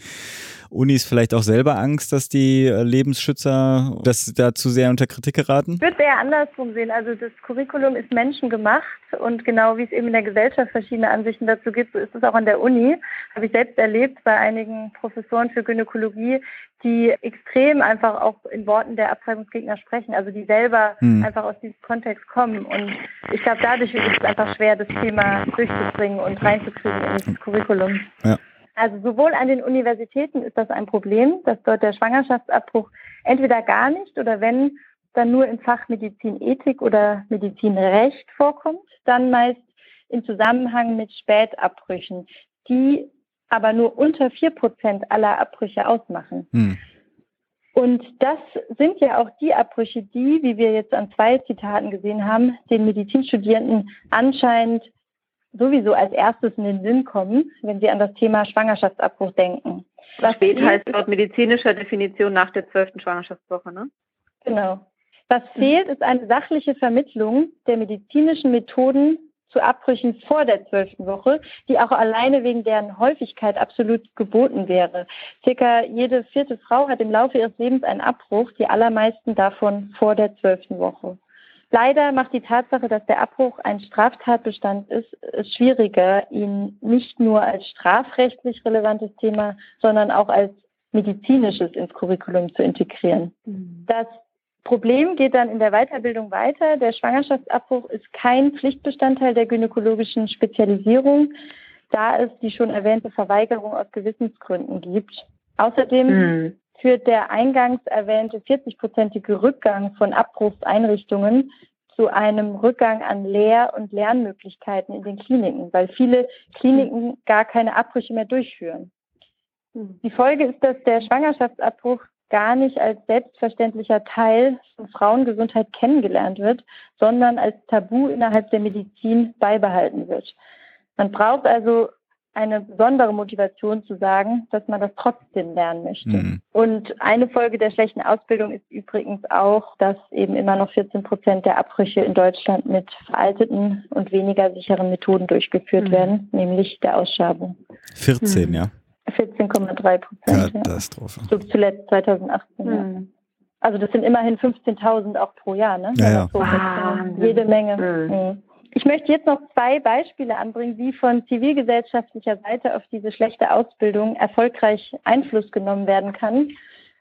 Unis vielleicht auch selber Angst, dass die äh, Lebensschützer das da zu sehr unter Kritik geraten? Ich würde eher andersrum sehen. Also das Curriculum ist menschengemacht und genau wie es eben in der Gesellschaft verschiedene Ansichten dazu gibt, so ist es auch an der Uni. Habe ich selbst erlebt bei einigen Professoren für Gynäkologie, die extrem einfach auch in Worten der Abtreibungsgegner sprechen, also die selber hm. einfach aus diesem Kontext kommen. Und ich glaube, dadurch ist es einfach schwer, das Thema durchzubringen und reinzukriegen in das Curriculum. Ja. Also sowohl an den Universitäten ist das ein Problem, dass dort der Schwangerschaftsabbruch entweder gar nicht oder wenn dann nur im Fach Medizinethik oder Medizinrecht vorkommt, dann meist im Zusammenhang mit Spätabbrüchen, die aber nur unter vier Prozent aller Abbrüche ausmachen. Hm. Und das sind ja auch die Abbrüche, die, wie wir jetzt an zwei Zitaten gesehen haben, den Medizinstudierenden anscheinend sowieso als erstes in den Sinn kommen, wenn Sie an das Thema Schwangerschaftsabbruch denken. Was Spät heißt laut medizinischer Definition nach der zwölften Schwangerschaftswoche, ne? Genau. Was fehlt, ist eine sachliche Vermittlung der medizinischen Methoden zu Abbrüchen vor der zwölften Woche, die auch alleine wegen deren Häufigkeit absolut geboten wäre. Circa jede vierte Frau hat im Laufe ihres Lebens einen Abbruch, die allermeisten davon vor der zwölften Woche. Leider macht die Tatsache, dass der Abbruch ein Straftatbestand ist, es schwieriger, ihn nicht nur als strafrechtlich relevantes Thema, sondern auch als medizinisches ins Curriculum zu integrieren. Mhm. Das Problem geht dann in der Weiterbildung weiter. Der Schwangerschaftsabbruch ist kein Pflichtbestandteil der gynäkologischen Spezialisierung, da es die schon erwähnte Verweigerung aus Gewissensgründen gibt. Außerdem mhm führt der eingangs erwähnte 40-prozentige Rückgang von Abbruchseinrichtungen zu einem Rückgang an Lehr- und Lernmöglichkeiten in den Kliniken, weil viele Kliniken gar keine Abbrüche mehr durchführen. Die Folge ist, dass der Schwangerschaftsabbruch gar nicht als selbstverständlicher Teil von Frauengesundheit kennengelernt wird, sondern als Tabu innerhalb der Medizin beibehalten wird. Man braucht also eine besondere Motivation zu sagen, dass man das trotzdem lernen möchte. Mhm. Und eine Folge der schlechten Ausbildung ist übrigens auch, dass eben immer noch 14 Prozent der Abbrüche in Deutschland mit veralteten und weniger sicheren Methoden durchgeführt mhm. werden, nämlich der Ausschabung. 14, mhm. ja. 14,3 Prozent. Katastrophe. Ja. So zuletzt 2018. Ja. Mhm. Also das sind immerhin 15.000 auch pro Jahr, ne? Ja, ja. Ah, jede Menge. Ich möchte jetzt noch zwei Beispiele anbringen, wie von zivilgesellschaftlicher Seite auf diese schlechte Ausbildung erfolgreich Einfluss genommen werden kann.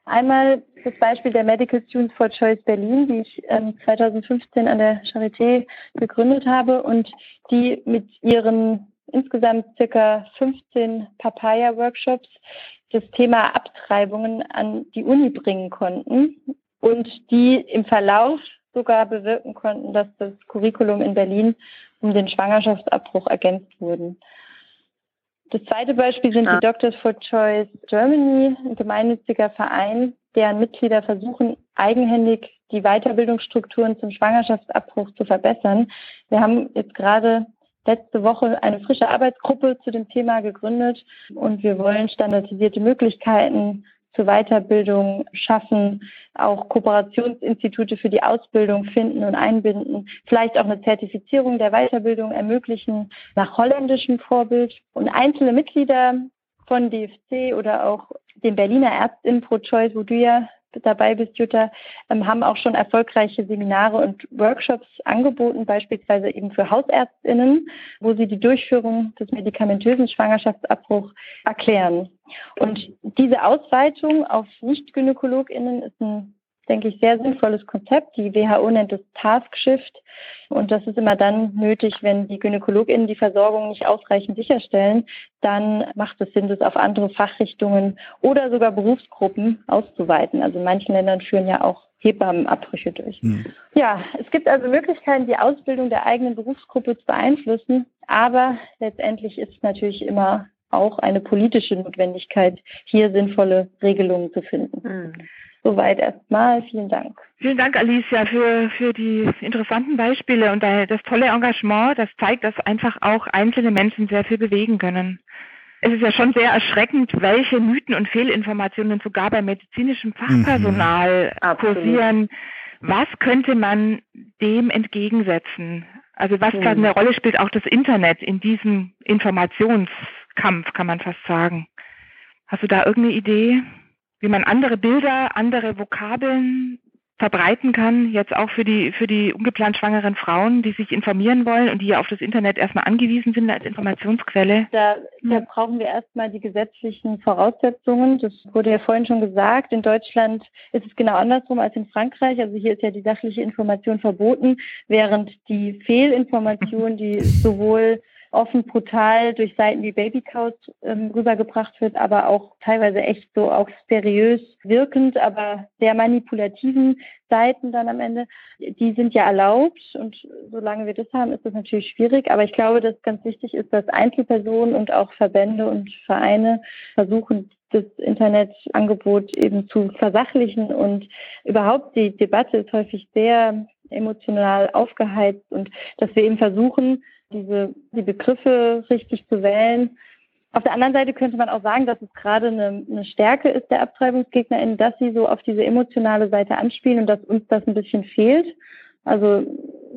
Einmal das Beispiel der Medical Students for Choice Berlin, die ich ähm, 2015 an der Charité gegründet habe und die mit ihren insgesamt circa 15 Papaya-Workshops das Thema Abtreibungen an die Uni bringen konnten und die im Verlauf sogar bewirken konnten, dass das Curriculum in Berlin um den Schwangerschaftsabbruch ergänzt wurden. Das zweite Beispiel sind die Doctors for Choice Germany, ein gemeinnütziger Verein, deren Mitglieder versuchen, eigenhändig die Weiterbildungsstrukturen zum Schwangerschaftsabbruch zu verbessern. Wir haben jetzt gerade letzte Woche eine frische Arbeitsgruppe zu dem Thema gegründet und wir wollen standardisierte Möglichkeiten zur Weiterbildung schaffen, auch Kooperationsinstitute für die Ausbildung finden und einbinden, vielleicht auch eine Zertifizierung der Weiterbildung ermöglichen nach holländischem Vorbild. Und einzelne Mitglieder von DFC oder auch den Berliner Ärztinnen Pro Choice, wo du ja dabei bist, Jutta, ähm, haben auch schon erfolgreiche Seminare und Workshops angeboten, beispielsweise eben für Hausärztinnen, wo sie die Durchführung des medikamentösen Schwangerschaftsabbruchs erklären. Und diese Ausweitung auf Nicht-GynäkologInnen ist ein denke ich, sehr sinnvolles Konzept. Die WHO nennt es Task Shift. Und das ist immer dann nötig, wenn die GynäkologInnen die Versorgung nicht ausreichend sicherstellen. Dann macht es Sinn, das auf andere Fachrichtungen oder sogar Berufsgruppen auszuweiten. Also in manchen Ländern führen ja auch Hebammenabbrüche durch. Mhm. Ja, es gibt also Möglichkeiten, die Ausbildung der eigenen Berufsgruppe zu beeinflussen. Aber letztendlich ist natürlich immer auch eine politische Notwendigkeit, hier sinnvolle Regelungen zu finden. Mhm. Soweit erstmal. Vielen Dank. Vielen Dank, Alicia, für, für die interessanten Beispiele und das tolle Engagement. Das zeigt, dass einfach auch einzelne Menschen sehr viel bewegen können. Es ist ja schon sehr erschreckend, welche Mythen und Fehlinformationen sogar bei medizinischem Fachpersonal mhm. kursieren. Was könnte man dem entgegensetzen? Also was mhm. da eine Rolle spielt auch das Internet in diesem Informationskampf, kann man fast sagen. Hast du da irgendeine Idee? Wie man andere Bilder, andere Vokabeln verbreiten kann, jetzt auch für die, für die ungeplant schwangeren Frauen, die sich informieren wollen und die ja auf das Internet erstmal angewiesen sind als Informationsquelle? Da, da brauchen wir erstmal die gesetzlichen Voraussetzungen. Das wurde ja vorhin schon gesagt. In Deutschland ist es genau andersrum als in Frankreich. Also hier ist ja die sachliche Information verboten, während die Fehlinformation, die sowohl offen brutal durch Seiten wie Babycows ähm, rübergebracht wird, aber auch teilweise echt so auch seriös wirkend, aber sehr manipulativen Seiten dann am Ende, die sind ja erlaubt und solange wir das haben, ist das natürlich schwierig. Aber ich glaube, dass ganz wichtig ist, dass Einzelpersonen und auch Verbände und Vereine versuchen, das Internetangebot eben zu versachlichen und überhaupt die Debatte ist häufig sehr emotional aufgeheizt und dass wir eben versuchen, diese, die Begriffe richtig zu wählen. Auf der anderen Seite könnte man auch sagen, dass es gerade eine, eine Stärke ist der AbtreibungsgegnerInnen, dass sie so auf diese emotionale Seite anspielen und dass uns das ein bisschen fehlt. Also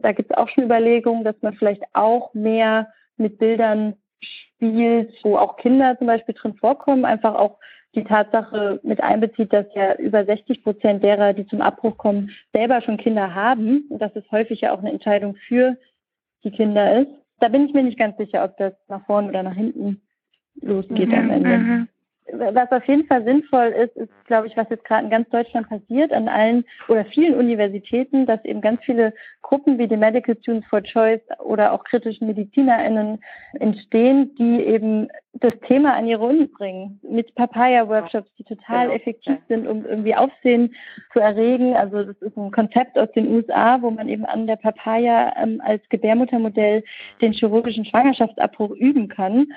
da gibt es auch schon Überlegungen, dass man vielleicht auch mehr mit Bildern spielt, wo auch Kinder zum Beispiel drin vorkommen, einfach auch die Tatsache mit einbezieht, dass ja über 60 Prozent derer, die zum Abbruch kommen, selber schon Kinder haben und dass es häufig ja auch eine Entscheidung für die Kinder ist da bin ich mir nicht ganz sicher, ob das nach vorne oder nach hinten losgeht mhm, am Ende. Mhm. Was auf jeden Fall sinnvoll ist, ist, glaube ich, was jetzt gerade in ganz Deutschland passiert, an allen oder vielen Universitäten, dass eben ganz viele Gruppen wie die Medical Students for Choice oder auch kritischen MedizinerInnen entstehen, die eben das Thema an ihre Uni bringen. Mit Papaya-Workshops, die total genau. effektiv sind, um irgendwie Aufsehen zu erregen. Also das ist ein Konzept aus den USA, wo man eben an der Papaya ähm, als Gebärmuttermodell den chirurgischen Schwangerschaftsabbruch üben kann.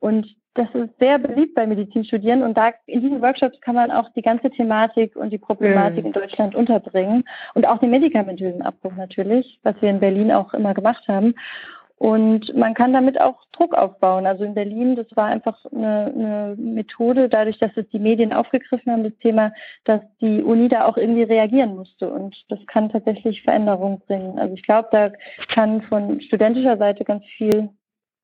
Und das ist sehr beliebt bei Medizinstudierenden und da in diesen Workshops kann man auch die ganze Thematik und die Problematik mhm. in Deutschland unterbringen und auch den medikamentösen Abbruch natürlich, was wir in Berlin auch immer gemacht haben. Und man kann damit auch Druck aufbauen. Also in Berlin, das war einfach eine, eine Methode, dadurch, dass es die Medien aufgegriffen haben, das Thema, dass die Uni da auch irgendwie reagieren musste. Und das kann tatsächlich Veränderungen bringen. Also ich glaube, da kann von studentischer Seite ganz viel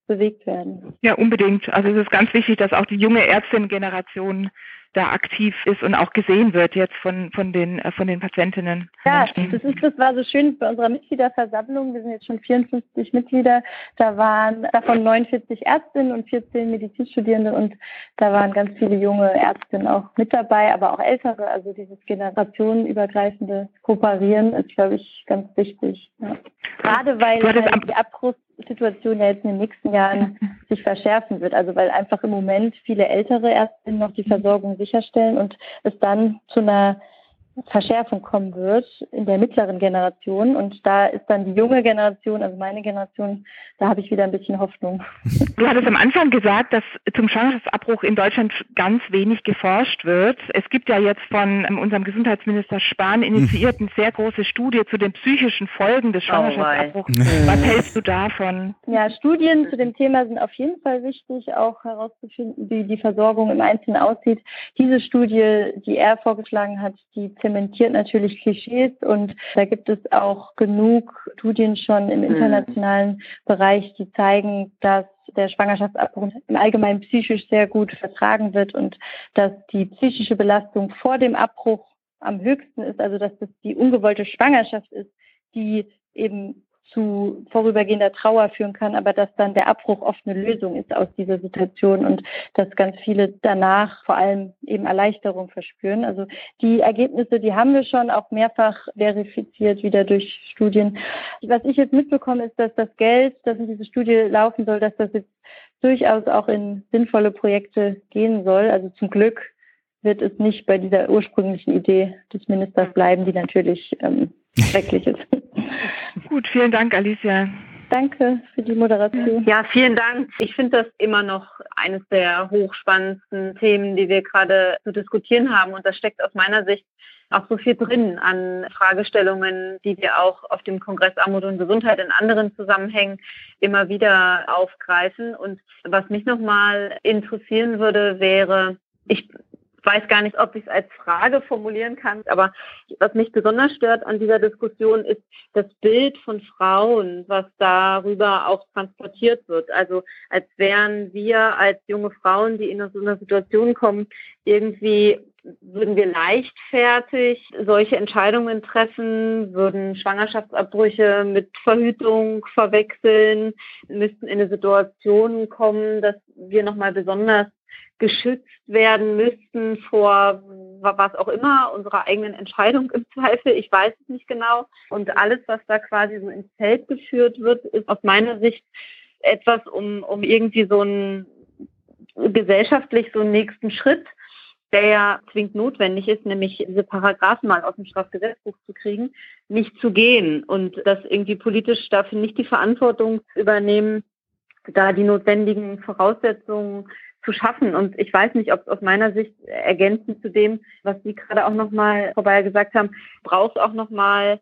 bewegt werden. Ja, unbedingt. Also es ist ganz wichtig, dass auch die junge Ärztin-Generation da aktiv ist und auch gesehen wird jetzt von, von, den, äh, von den Patientinnen. Ja, das, ist, das war so schön bei unserer Mitgliederversammlung. Wir sind jetzt schon 54 Mitglieder. Da waren davon 49 Ärztinnen und 14 Medizinstudierende und da waren ganz viele junge Ärztinnen auch mit dabei, aber auch ältere. Also dieses generationenübergreifende Kooperieren ist, glaube ich, ganz wichtig. Ja. Gerade weil halt die Abbruchssituation ja jetzt in den nächsten Jahren sich verschärfen wird. Also weil einfach im Moment viele ältere Ärztinnen noch die Versorgung sicherstellen und es dann zu einer Verschärfung kommen wird in der mittleren Generation. Und da ist dann die junge Generation, also meine Generation, da habe ich wieder ein bisschen Hoffnung. Du hattest am Anfang gesagt, dass zum Schwangerschaftsabbruch in Deutschland ganz wenig geforscht wird. Es gibt ja jetzt von ähm, unserem Gesundheitsminister Spahn initiiert eine sehr große Studie zu den psychischen Folgen des Schwangerschaftsabbruchs. Oh Was hältst du davon? Ja, Studien zu dem Thema sind auf jeden Fall wichtig, auch herauszufinden, wie die Versorgung im Einzelnen aussieht. Diese Studie, die er vorgeschlagen hat, die zementiert natürlich Klischees und da gibt es auch genug Studien schon im mhm. internationalen Bereich, die zeigen, dass der Schwangerschaftsabbruch im Allgemeinen psychisch sehr gut vertragen wird und dass die psychische Belastung vor dem Abbruch am höchsten ist, also dass das die ungewollte Schwangerschaft ist, die eben zu vorübergehender Trauer führen kann, aber dass dann der Abbruch oft eine Lösung ist aus dieser Situation und dass ganz viele danach vor allem eben Erleichterung verspüren. Also die Ergebnisse, die haben wir schon auch mehrfach verifiziert, wieder durch Studien. Was ich jetzt mitbekomme, ist, dass das Geld, das in diese Studie laufen soll, dass das jetzt durchaus auch in sinnvolle Projekte gehen soll. Also zum Glück wird es nicht bei dieser ursprünglichen Idee des Ministers bleiben, die natürlich ähm, schrecklich ist. Gut, vielen Dank, Alicia. Danke für die Moderation. Ja, vielen Dank. Ich finde das immer noch eines der hochspannendsten Themen, die wir gerade zu diskutieren haben. Und da steckt aus meiner Sicht auch so viel drin an Fragestellungen, die wir auch auf dem Kongress Armut und Gesundheit in anderen Zusammenhängen immer wieder aufgreifen. Und was mich nochmal interessieren würde, wäre, ich weiß gar nicht, ob ich es als Frage formulieren kann, aber was mich besonders stört an dieser Diskussion ist das Bild von Frauen, was darüber auch transportiert wird. Also als wären wir als junge Frauen, die in so einer Situation kommen, irgendwie würden wir leichtfertig solche Entscheidungen treffen, würden Schwangerschaftsabbrüche mit Verhütung verwechseln, müssten in eine Situation kommen, dass wir nochmal besonders geschützt werden müssten vor was auch immer, unserer eigenen Entscheidung im Zweifel. Ich weiß es nicht genau. Und alles, was da quasi so ins Feld geführt wird, ist aus meiner Sicht etwas, um, um irgendwie so einen gesellschaftlich so einen nächsten Schritt, der ja zwingend notwendig ist, nämlich diese Paragraphen mal aus dem Strafgesetzbuch zu kriegen, nicht zu gehen und das irgendwie politisch dafür nicht die Verantwortung übernehmen, da die notwendigen Voraussetzungen zu schaffen. Und ich weiß nicht, ob es aus meiner Sicht ergänzend zu dem, was Sie gerade auch nochmal vorbei gesagt haben, braucht auch nochmal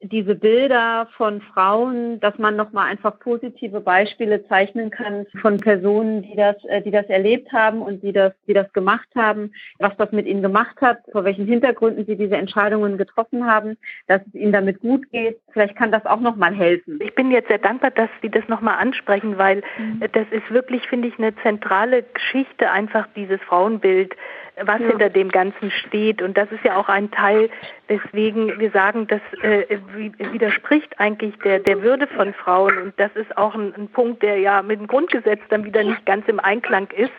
diese Bilder von Frauen, dass man nochmal einfach positive Beispiele zeichnen kann von Personen, die das, äh, die das erlebt haben und die das, die das gemacht haben, was das mit ihnen gemacht hat, vor welchen Hintergründen sie diese Entscheidungen getroffen haben, dass es ihnen damit gut geht. Vielleicht kann das auch nochmal helfen. Ich bin jetzt sehr dankbar, dass Sie das nochmal ansprechen, weil mhm. das ist wirklich, finde ich, eine zentrale Geschichte, einfach dieses Frauenbild was ja. hinter dem Ganzen steht. Und das ist ja auch ein Teil, weswegen wir sagen, das äh, widerspricht eigentlich der, der Würde von Frauen. Und das ist auch ein, ein Punkt, der ja mit dem Grundgesetz dann wieder nicht ganz im Einklang ist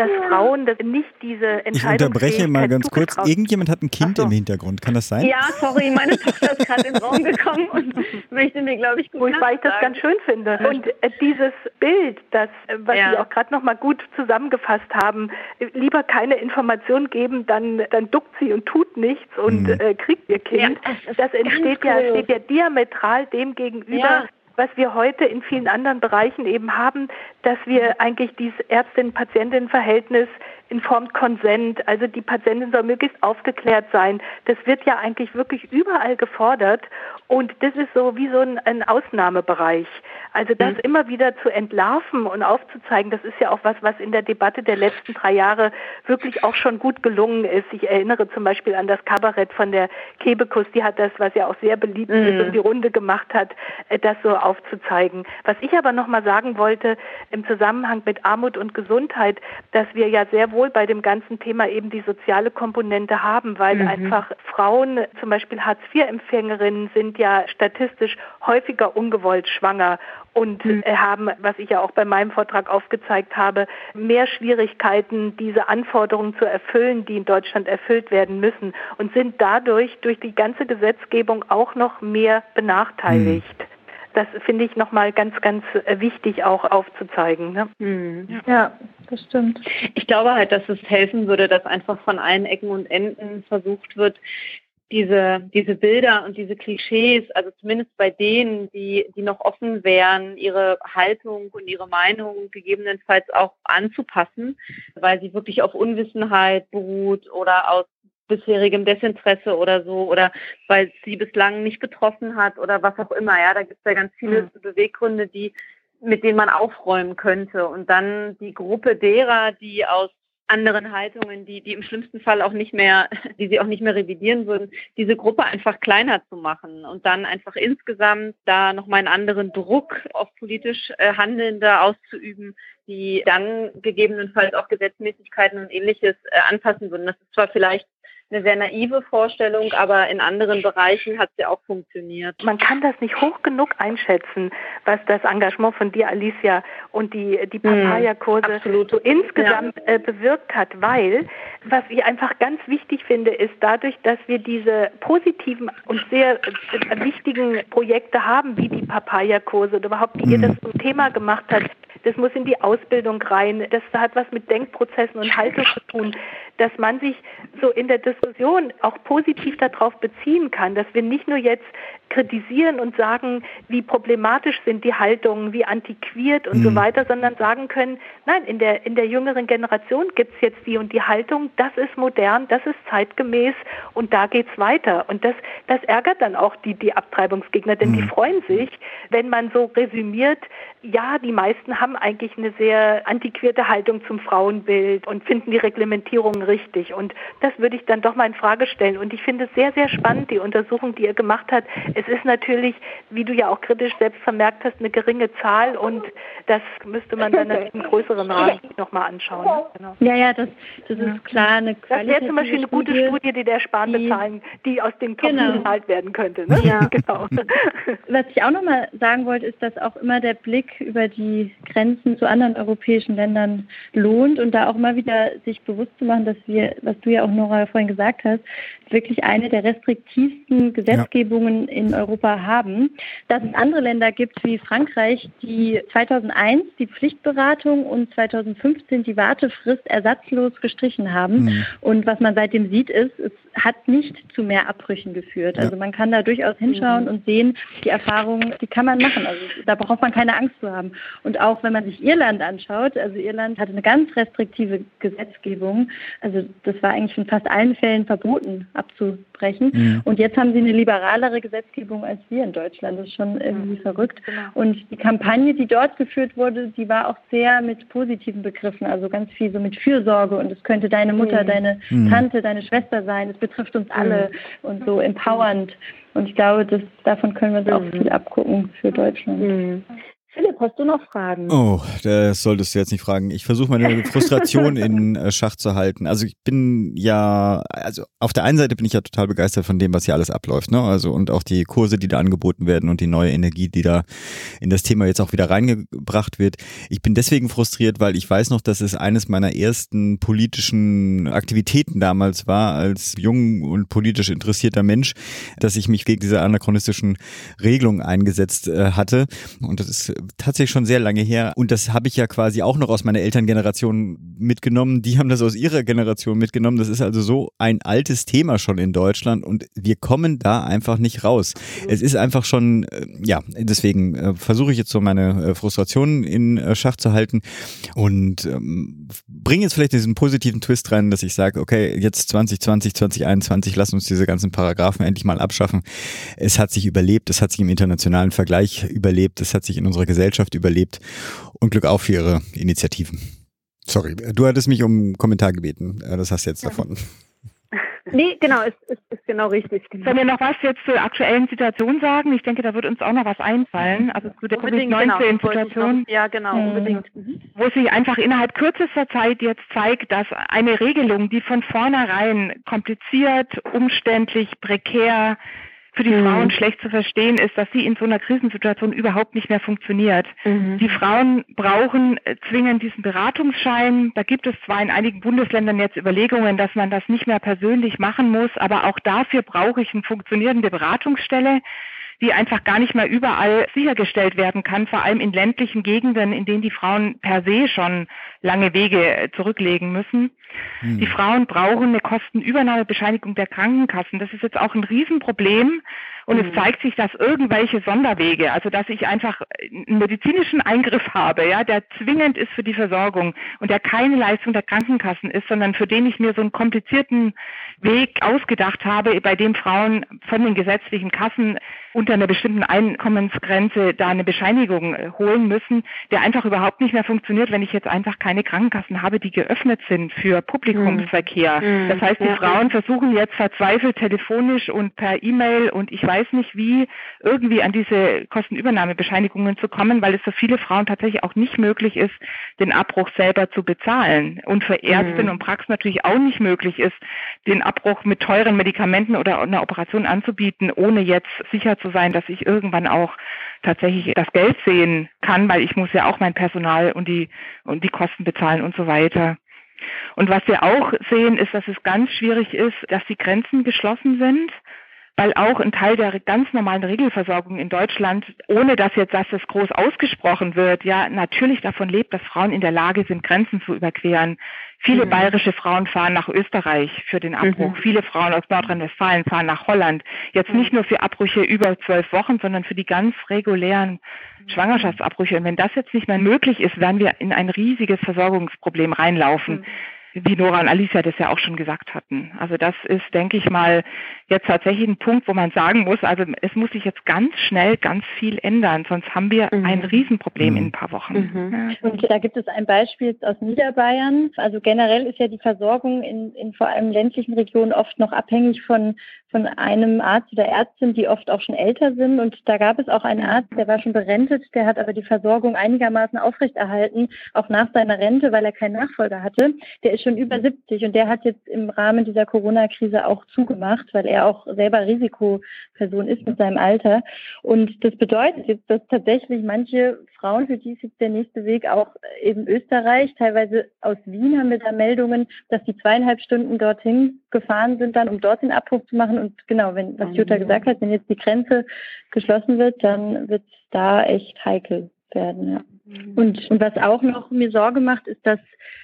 dass Frauen das nicht diese Entscheidung Ich unterbreche mal ganz kurz. Irgendjemand hat ein Kind so. im Hintergrund. Kann das sein? Ja, sorry, meine Tochter ist gerade im Raum gekommen und möchte mir, glaube ich, gut Weil ich das ganz schön finde. Und äh, dieses Bild, das, äh, was ja. Sie auch gerade noch mal gut zusammengefasst haben, lieber keine Information geben, dann, dann duckt sie und tut nichts und mhm. äh, kriegt ihr Kind. Ja, das, das entsteht ja, steht ja diametral dem gegenüber, ja was wir heute in vielen anderen Bereichen eben haben, dass wir eigentlich dieses Ärztin-Patientin-Verhältnis informed Consent, also die Patientin soll möglichst aufgeklärt sein. Das wird ja eigentlich wirklich überall gefordert und das ist so wie so ein, ein Ausnahmebereich. Also das mhm. immer wieder zu entlarven und aufzuzeigen, das ist ja auch was, was in der Debatte der letzten drei Jahre wirklich auch schon gut gelungen ist. Ich erinnere zum Beispiel an das Kabarett von der Kebekus, die hat das, was ja auch sehr beliebt mhm. ist und die Runde gemacht hat, äh, das so aufzuzeigen. Was ich aber nochmal sagen wollte im Zusammenhang mit Armut und Gesundheit, dass wir ja sehr wohl wohl bei dem ganzen Thema eben die soziale Komponente haben, weil mhm. einfach Frauen, zum Beispiel Hartz-IV-Empfängerinnen, sind ja statistisch häufiger ungewollt schwanger und mhm. haben, was ich ja auch bei meinem Vortrag aufgezeigt habe, mehr Schwierigkeiten, diese Anforderungen zu erfüllen, die in Deutschland erfüllt werden müssen und sind dadurch durch die ganze Gesetzgebung auch noch mehr benachteiligt. Mhm. Das finde ich nochmal ganz, ganz äh, wichtig auch aufzuzeigen. Ne? Mhm. Ja, das stimmt. Ich glaube halt, dass es helfen würde, dass einfach von allen Ecken und Enden versucht wird, diese, diese Bilder und diese Klischees, also zumindest bei denen, die, die noch offen wären, ihre Haltung und ihre Meinung gegebenenfalls auch anzupassen, weil sie wirklich auf Unwissenheit beruht oder aus bisherigem Desinteresse oder so oder weil sie bislang nicht betroffen hat oder was auch immer. Ja, da gibt es ja ganz viele mhm. Beweggründe, die mit denen man aufräumen könnte. Und dann die Gruppe derer, die aus anderen Haltungen, die, die im schlimmsten Fall auch nicht mehr, die sie auch nicht mehr revidieren würden, diese Gruppe einfach kleiner zu machen und dann einfach insgesamt da nochmal einen anderen Druck auf politisch äh, Handelnde auszuüben, die dann gegebenenfalls auch Gesetzmäßigkeiten und ähnliches äh, anpassen würden. Das ist zwar vielleicht eine sehr naive Vorstellung, aber in anderen Bereichen hat sie auch funktioniert. Man kann das nicht hoch genug einschätzen, was das Engagement von dir, Alicia, und die, die hm, Papaya-Kurse mm, so insgesamt ja. äh, bewirkt hat, weil was ich einfach ganz wichtig finde, ist dadurch, dass wir diese positiven und sehr äh, wichtigen Projekte haben, wie die Papaya-Kurse oder überhaupt, die ihr hm. das zum Thema gemacht habt, das muss in die Ausbildung rein, das hat was mit Denkprozessen und Haltung zu tun, dass man sich so in der Diskussion auch positiv darauf beziehen kann, dass wir nicht nur jetzt kritisieren und sagen, wie problematisch sind die Haltungen, wie antiquiert und mhm. so weiter, sondern sagen können, nein, in der, in der jüngeren Generation gibt es jetzt die und die Haltung, das ist modern, das ist zeitgemäß und da geht's weiter. Und das, das ärgert dann auch die, die Abtreibungsgegner, denn mhm. die freuen sich, wenn man so resümiert, ja, die meisten haben eigentlich eine sehr antiquierte Haltung zum Frauenbild und finden die Reglementierungen richtig. Und das würde ich dann doch mal in Frage stellen. Und ich finde es sehr, sehr spannend, die Untersuchung, die ihr gemacht habt. Es ist natürlich, wie du ja auch kritisch selbst vermerkt hast, eine geringe Zahl und das müsste man dann im größeren Rahmen nochmal anschauen. Genau. Ja, ja, das, das ist klar. Eine das wäre zum Beispiel eine gute Studie, Studie die der Spahn die, bezahlen, die aus dem Topf genau. bezahlt werden könnte. Ne? Ja. genau. Was ich auch nochmal sagen wollte, ist, dass auch immer der Blick über die Grenzen zu anderen europäischen Ländern lohnt und da auch mal wieder sich bewusst zu machen, dass wir, was du ja auch Nora vorhin gesagt hast, wirklich eine der restriktivsten Gesetzgebungen ja. in Europa haben. Dass es andere Länder gibt wie Frankreich, die 2001 die Pflichtberatung und 2015 die Wartefrist ersatzlos gestrichen haben. Mhm. Und was man seitdem sieht, ist, es hat nicht zu mehr Abbrüchen geführt. Ja. Also man kann da durchaus hinschauen mhm. und sehen, die Erfahrungen, die kann man machen. Also da braucht man keine Angst zu haben. Und auch wenn man sich Irland anschaut, also Irland hatte eine ganz restriktive Gesetzgebung. Also das war eigentlich in fast allen Fällen verboten abzubrechen. Mhm. Und jetzt haben sie eine liberalere Gesetzgebung als wir in Deutschland. Das ist schon irgendwie mhm. verrückt. Genau. Und die Kampagne, die dort geführt wurde, die war auch sehr mit positiven Begriffen, also ganz viel so mit Fürsorge und es könnte deine Mutter, mhm. deine mhm. Tante, deine Schwester sein. Es betrifft uns alle mhm. und so empowernd. Und ich glaube, das, davon können wir uns auch viel abgucken für Deutschland. Philipp, hast du noch Fragen? Oh, das solltest du jetzt nicht fragen. Ich versuche meine Frustration in äh, Schach zu halten. Also ich bin ja, also auf der einen Seite bin ich ja total begeistert von dem, was hier alles abläuft, ne? Also und auch die Kurse, die da angeboten werden und die neue Energie, die da in das Thema jetzt auch wieder reingebracht wird. Ich bin deswegen frustriert, weil ich weiß noch, dass es eines meiner ersten politischen Aktivitäten damals war, als jung und politisch interessierter Mensch, dass ich mich gegen diese anachronistischen Regelungen eingesetzt äh, hatte. Und das ist tatsächlich schon sehr lange her. Und das habe ich ja quasi auch noch aus meiner Elterngeneration mitgenommen. Die haben das aus ihrer Generation mitgenommen. Das ist also so ein altes Thema schon in Deutschland und wir kommen da einfach nicht raus. Es ist einfach schon, äh, ja, deswegen äh, versuche ich jetzt so meine äh, Frustrationen in Schach zu halten und ähm, bringe jetzt vielleicht diesen positiven Twist rein, dass ich sage, okay, jetzt 2020, 2021, lass uns diese ganzen Paragraphen endlich mal abschaffen. Es hat sich überlebt, es hat sich im internationalen Vergleich überlebt, es hat sich in unserer Gesellschaft überlebt und Glück auf für Ihre Initiativen. Sorry, du hattest mich um einen Kommentar gebeten. Äh, das hast du jetzt davon. Nee, genau, ist, ist, ist genau richtig. Genau. Sollen wir noch was jetzt zur aktuellen Situation sagen? Ich denke, da wird uns auch noch was einfallen. Also zu der Covid-19-Situation. Genau, ja, genau, mhm. unbedingt. Mhm. Wo sich einfach innerhalb kürzester Zeit jetzt zeigt, dass eine Regelung, die von vornherein kompliziert, umständlich, prekär, für die mhm. Frauen schlecht zu verstehen ist, dass sie in so einer Krisensituation überhaupt nicht mehr funktioniert. Mhm. Die Frauen brauchen äh, zwingend diesen Beratungsschein. Da gibt es zwar in einigen Bundesländern jetzt Überlegungen, dass man das nicht mehr persönlich machen muss, aber auch dafür brauche ich eine funktionierende Beratungsstelle die einfach gar nicht mehr überall sichergestellt werden kann, vor allem in ländlichen Gegenden, in denen die Frauen per se schon lange Wege zurücklegen müssen. Hm. Die Frauen brauchen eine Kostenübernahmebescheinigung der Krankenkassen. Das ist jetzt auch ein Riesenproblem. Und mhm. es zeigt sich, dass irgendwelche Sonderwege, also dass ich einfach einen medizinischen Eingriff habe, ja, der zwingend ist für die Versorgung und der keine Leistung der Krankenkassen ist, sondern für den ich mir so einen komplizierten Weg ausgedacht habe, bei dem Frauen von den gesetzlichen Kassen unter einer bestimmten Einkommensgrenze da eine Bescheinigung äh, holen müssen, der einfach überhaupt nicht mehr funktioniert, wenn ich jetzt einfach keine Krankenkassen habe, die geöffnet sind für Publikumsverkehr. Mhm. Das heißt, die ja. Frauen versuchen jetzt verzweifelt telefonisch und per E-Mail und ich weiß nicht wie irgendwie an diese Kostenübernahmebescheinigungen zu kommen, weil es für viele Frauen tatsächlich auch nicht möglich ist, den Abbruch selber zu bezahlen und für Ärztinnen mhm. und Praxen natürlich auch nicht möglich ist, den Abbruch mit teuren Medikamenten oder einer Operation anzubieten, ohne jetzt sicher zu sein, dass ich irgendwann auch tatsächlich das Geld sehen kann, weil ich muss ja auch mein Personal und die, und die Kosten bezahlen und so weiter. Und was wir auch sehen, ist, dass es ganz schwierig ist, dass die Grenzen geschlossen sind weil auch ein Teil der ganz normalen Regelversorgung in Deutschland, ohne dass jetzt das groß ausgesprochen wird, ja natürlich davon lebt, dass Frauen in der Lage sind, Grenzen zu überqueren. Viele mhm. bayerische Frauen fahren nach Österreich für den Abbruch. Mhm. Viele Frauen aus Nordrhein-Westfalen fahren nach Holland. Jetzt nicht nur für Abbrüche über zwölf Wochen, sondern für die ganz regulären Schwangerschaftsabbrüche. Und wenn das jetzt nicht mehr möglich ist, werden wir in ein riesiges Versorgungsproblem reinlaufen. Mhm wie Nora und Alicia das ja auch schon gesagt hatten. Also das ist, denke ich mal, jetzt tatsächlich ein Punkt, wo man sagen muss, also es muss sich jetzt ganz schnell ganz viel ändern, sonst haben wir mhm. ein Riesenproblem mhm. in ein paar Wochen. Mhm. Ja. Und da gibt es ein Beispiel aus Niederbayern. Also generell ist ja die Versorgung in, in vor allem ländlichen Regionen oft noch abhängig von, von einem Arzt oder Ärztin, die oft auch schon älter sind. Und da gab es auch einen Arzt, der war schon berentet, der hat aber die Versorgung einigermaßen aufrechterhalten, auch nach seiner Rente, weil er keinen Nachfolger hatte. Der ist schon über 70 und der hat jetzt im Rahmen dieser Corona-Krise auch zugemacht, weil er auch selber Risikoperson ist mit seinem Alter. Und das bedeutet jetzt, dass tatsächlich manche Frauen, für die ist jetzt der nächste Weg auch eben Österreich, teilweise aus Wien haben wir da Meldungen, dass die zweieinhalb Stunden dorthin gefahren sind, dann um dort den Abbruch zu machen. Und genau, wenn, was Jutta gesagt hat, wenn jetzt die Grenze geschlossen wird, dann wird es da echt heikel werden. Ja. Mhm. Und, und was auch noch mir Sorge macht, ist, dass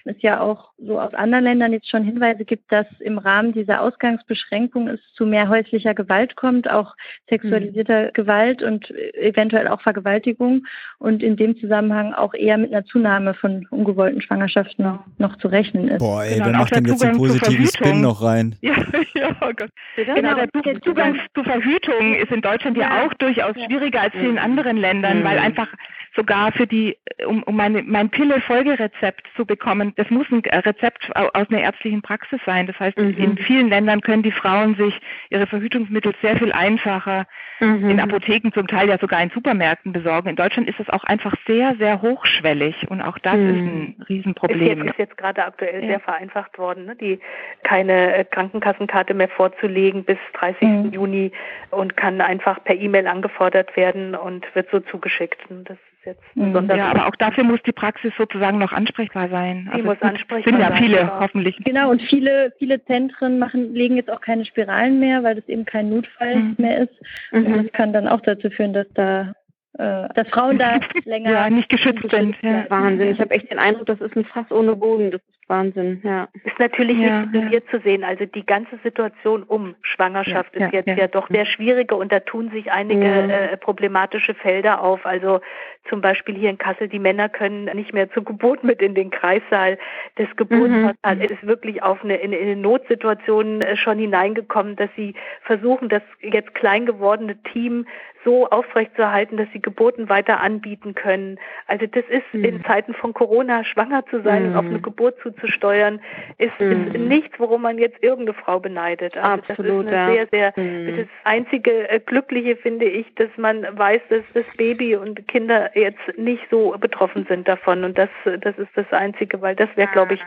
es ja auch so aus anderen Ländern jetzt schon Hinweise gibt, dass im Rahmen dieser Ausgangsbeschränkung es zu mehr häuslicher Gewalt kommt, auch sexualisierter mhm. Gewalt und eventuell auch Vergewaltigung und in dem Zusammenhang auch eher mit einer Zunahme von ungewollten Schwangerschaften noch, noch zu rechnen ist. Boah, ey, genau, wer macht denn jetzt einen positiven Spin noch rein? Ja, ja, oh Gott. Genau, der, der Zugang zur Verhütung ist in Deutschland ja, ja auch durchaus schwieriger als in anderen Ländern, mhm. weil einfach sogar für die, um, um meine, mein Pille-Folgerezept zu bekommen, das muss ein Rezept aus einer ärztlichen Praxis sein. Das heißt, mhm. in vielen Ländern können die Frauen sich ihre Verhütungsmittel sehr viel einfacher mhm. in Apotheken, zum Teil ja sogar in Supermärkten besorgen. In Deutschland ist es auch einfach sehr, sehr hochschwellig und auch das mhm. ist ein Riesenproblem. Ist jetzt, ist jetzt gerade aktuell ja. sehr vereinfacht worden, ne? die keine äh, Krankenkassenkarte mehr vorzulegen bis 30. Mhm. Juni und kann einfach per E-Mail angefordert werden und wird so zugeschickt. Das jetzt mhm. Ja, aber auch dafür muss die Praxis sozusagen noch ansprechbar sein. Die also muss ansprechbar sind ja viele, genau. hoffentlich. Genau, und viele, viele Zentren machen, legen jetzt auch keine Spiralen mehr, weil das eben kein Notfall mhm. mehr ist. Und mhm. das kann dann auch dazu führen, dass da dass Frauen da länger ja, nicht geschützt, geschützt sind. Ja. Wahnsinn. Ich habe echt den Eindruck, das ist ein Fass ohne Boden. Das ist Wahnsinn. Ja. Ist natürlich ja, nicht isoliert ja. zu sehen. Also die ganze Situation um Schwangerschaft ja, ist jetzt ja. doch sehr schwierige und da tun sich einige äh, problematische Felder auf. Also zum Beispiel hier in Kassel, die Männer können nicht mehr zur Geburt mit in den Kreissaal. Das Geburtsportal mhm. ist wirklich auf eine, in, in eine Notsituation äh, schon hineingekommen, dass sie versuchen, das jetzt klein gewordene Team so aufrechtzuerhalten, dass sie Geburten weiter anbieten können. Also das ist mhm. in Zeiten von Corona schwanger zu sein mhm. und auf eine Geburt zuzusteuern, ist, mhm. ist nichts, worum man jetzt irgendeine Frau beneidet. Also Absolut, das ist eine ja. sehr, sehr, mhm. das einzige äh, Glückliche finde ich, dass man weiß, dass das Baby und Kinder jetzt nicht so betroffen sind davon. Und das, das ist das Einzige, weil das wäre, glaube ich,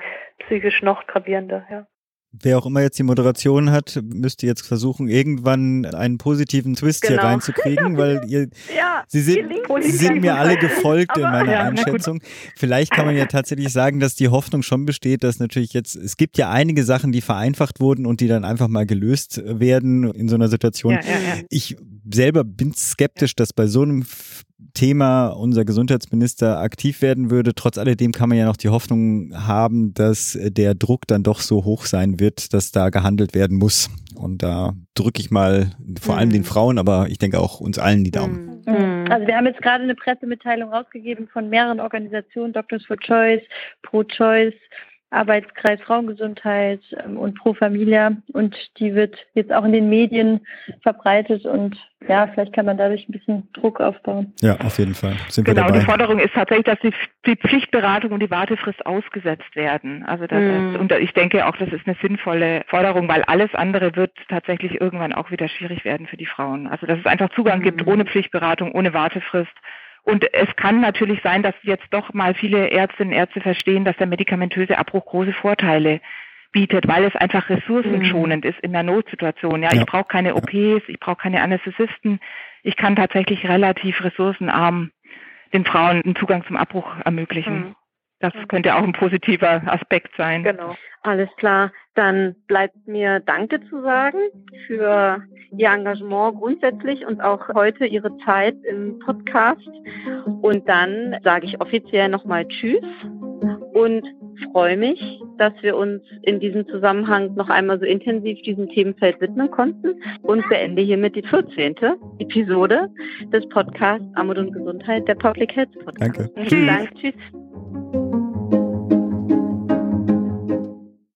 psychisch noch gravierender. Ja. Wer auch immer jetzt die Moderation hat, müsste jetzt versuchen, irgendwann einen positiven Twist genau. hier reinzukriegen, weil ihr, ja, sie sind, sie sind mir alle gefolgt in meiner ja, Einschätzung. Vielleicht kann man ja tatsächlich sagen, dass die Hoffnung schon besteht, dass natürlich jetzt, es gibt ja einige Sachen, die vereinfacht wurden und die dann einfach mal gelöst werden in so einer Situation. Ja, ich selber bin skeptisch, dass bei so einem Thema unser Gesundheitsminister aktiv werden würde. Trotz alledem kann man ja noch die Hoffnung haben, dass der Druck dann doch so hoch sein wird, dass da gehandelt werden muss. Und da drücke ich mal vor allem den mhm. Frauen, aber ich denke auch uns allen die Daumen. Mhm. Mhm. Also wir haben jetzt gerade eine Pressemitteilung rausgegeben von mehreren Organisationen, Doctors for Choice, Pro Choice, Arbeitskreis Frauengesundheit ähm, und Pro Familia und die wird jetzt auch in den Medien verbreitet und ja, vielleicht kann man dadurch ein bisschen Druck aufbauen. Ja, auf jeden Fall. Sind genau, die Forderung ist tatsächlich, dass die, die, Pflichtberatung und die Wartefrist ausgesetzt werden. Also das mhm. ist, und ich denke auch, das ist eine sinnvolle Forderung, weil alles andere wird tatsächlich irgendwann auch wieder schwierig werden für die Frauen. Also dass es einfach Zugang mhm. gibt ohne Pflichtberatung, ohne Wartefrist und es kann natürlich sein, dass jetzt doch mal viele Ärztinnen und Ärzte verstehen, dass der medikamentöse Abbruch große Vorteile bietet, weil es einfach ressourcenschonend mhm. ist in der Notsituation. Ja, ja. ich brauche keine OPs, ich brauche keine Anästhesisten. Ich kann tatsächlich relativ ressourcenarm den Frauen einen Zugang zum Abbruch ermöglichen. Mhm. Das könnte auch ein positiver Aspekt sein. Genau. Alles klar. Dann bleibt mir Danke zu sagen für Ihr Engagement grundsätzlich und auch heute Ihre Zeit im Podcast. Und dann sage ich offiziell nochmal Tschüss und freue mich, dass wir uns in diesem Zusammenhang noch einmal so intensiv diesem Themenfeld widmen konnten und beende hiermit die 14. Episode des Podcasts Armut und Gesundheit, der Public Health Podcast. Danke. Vielen Dank. Tschüss.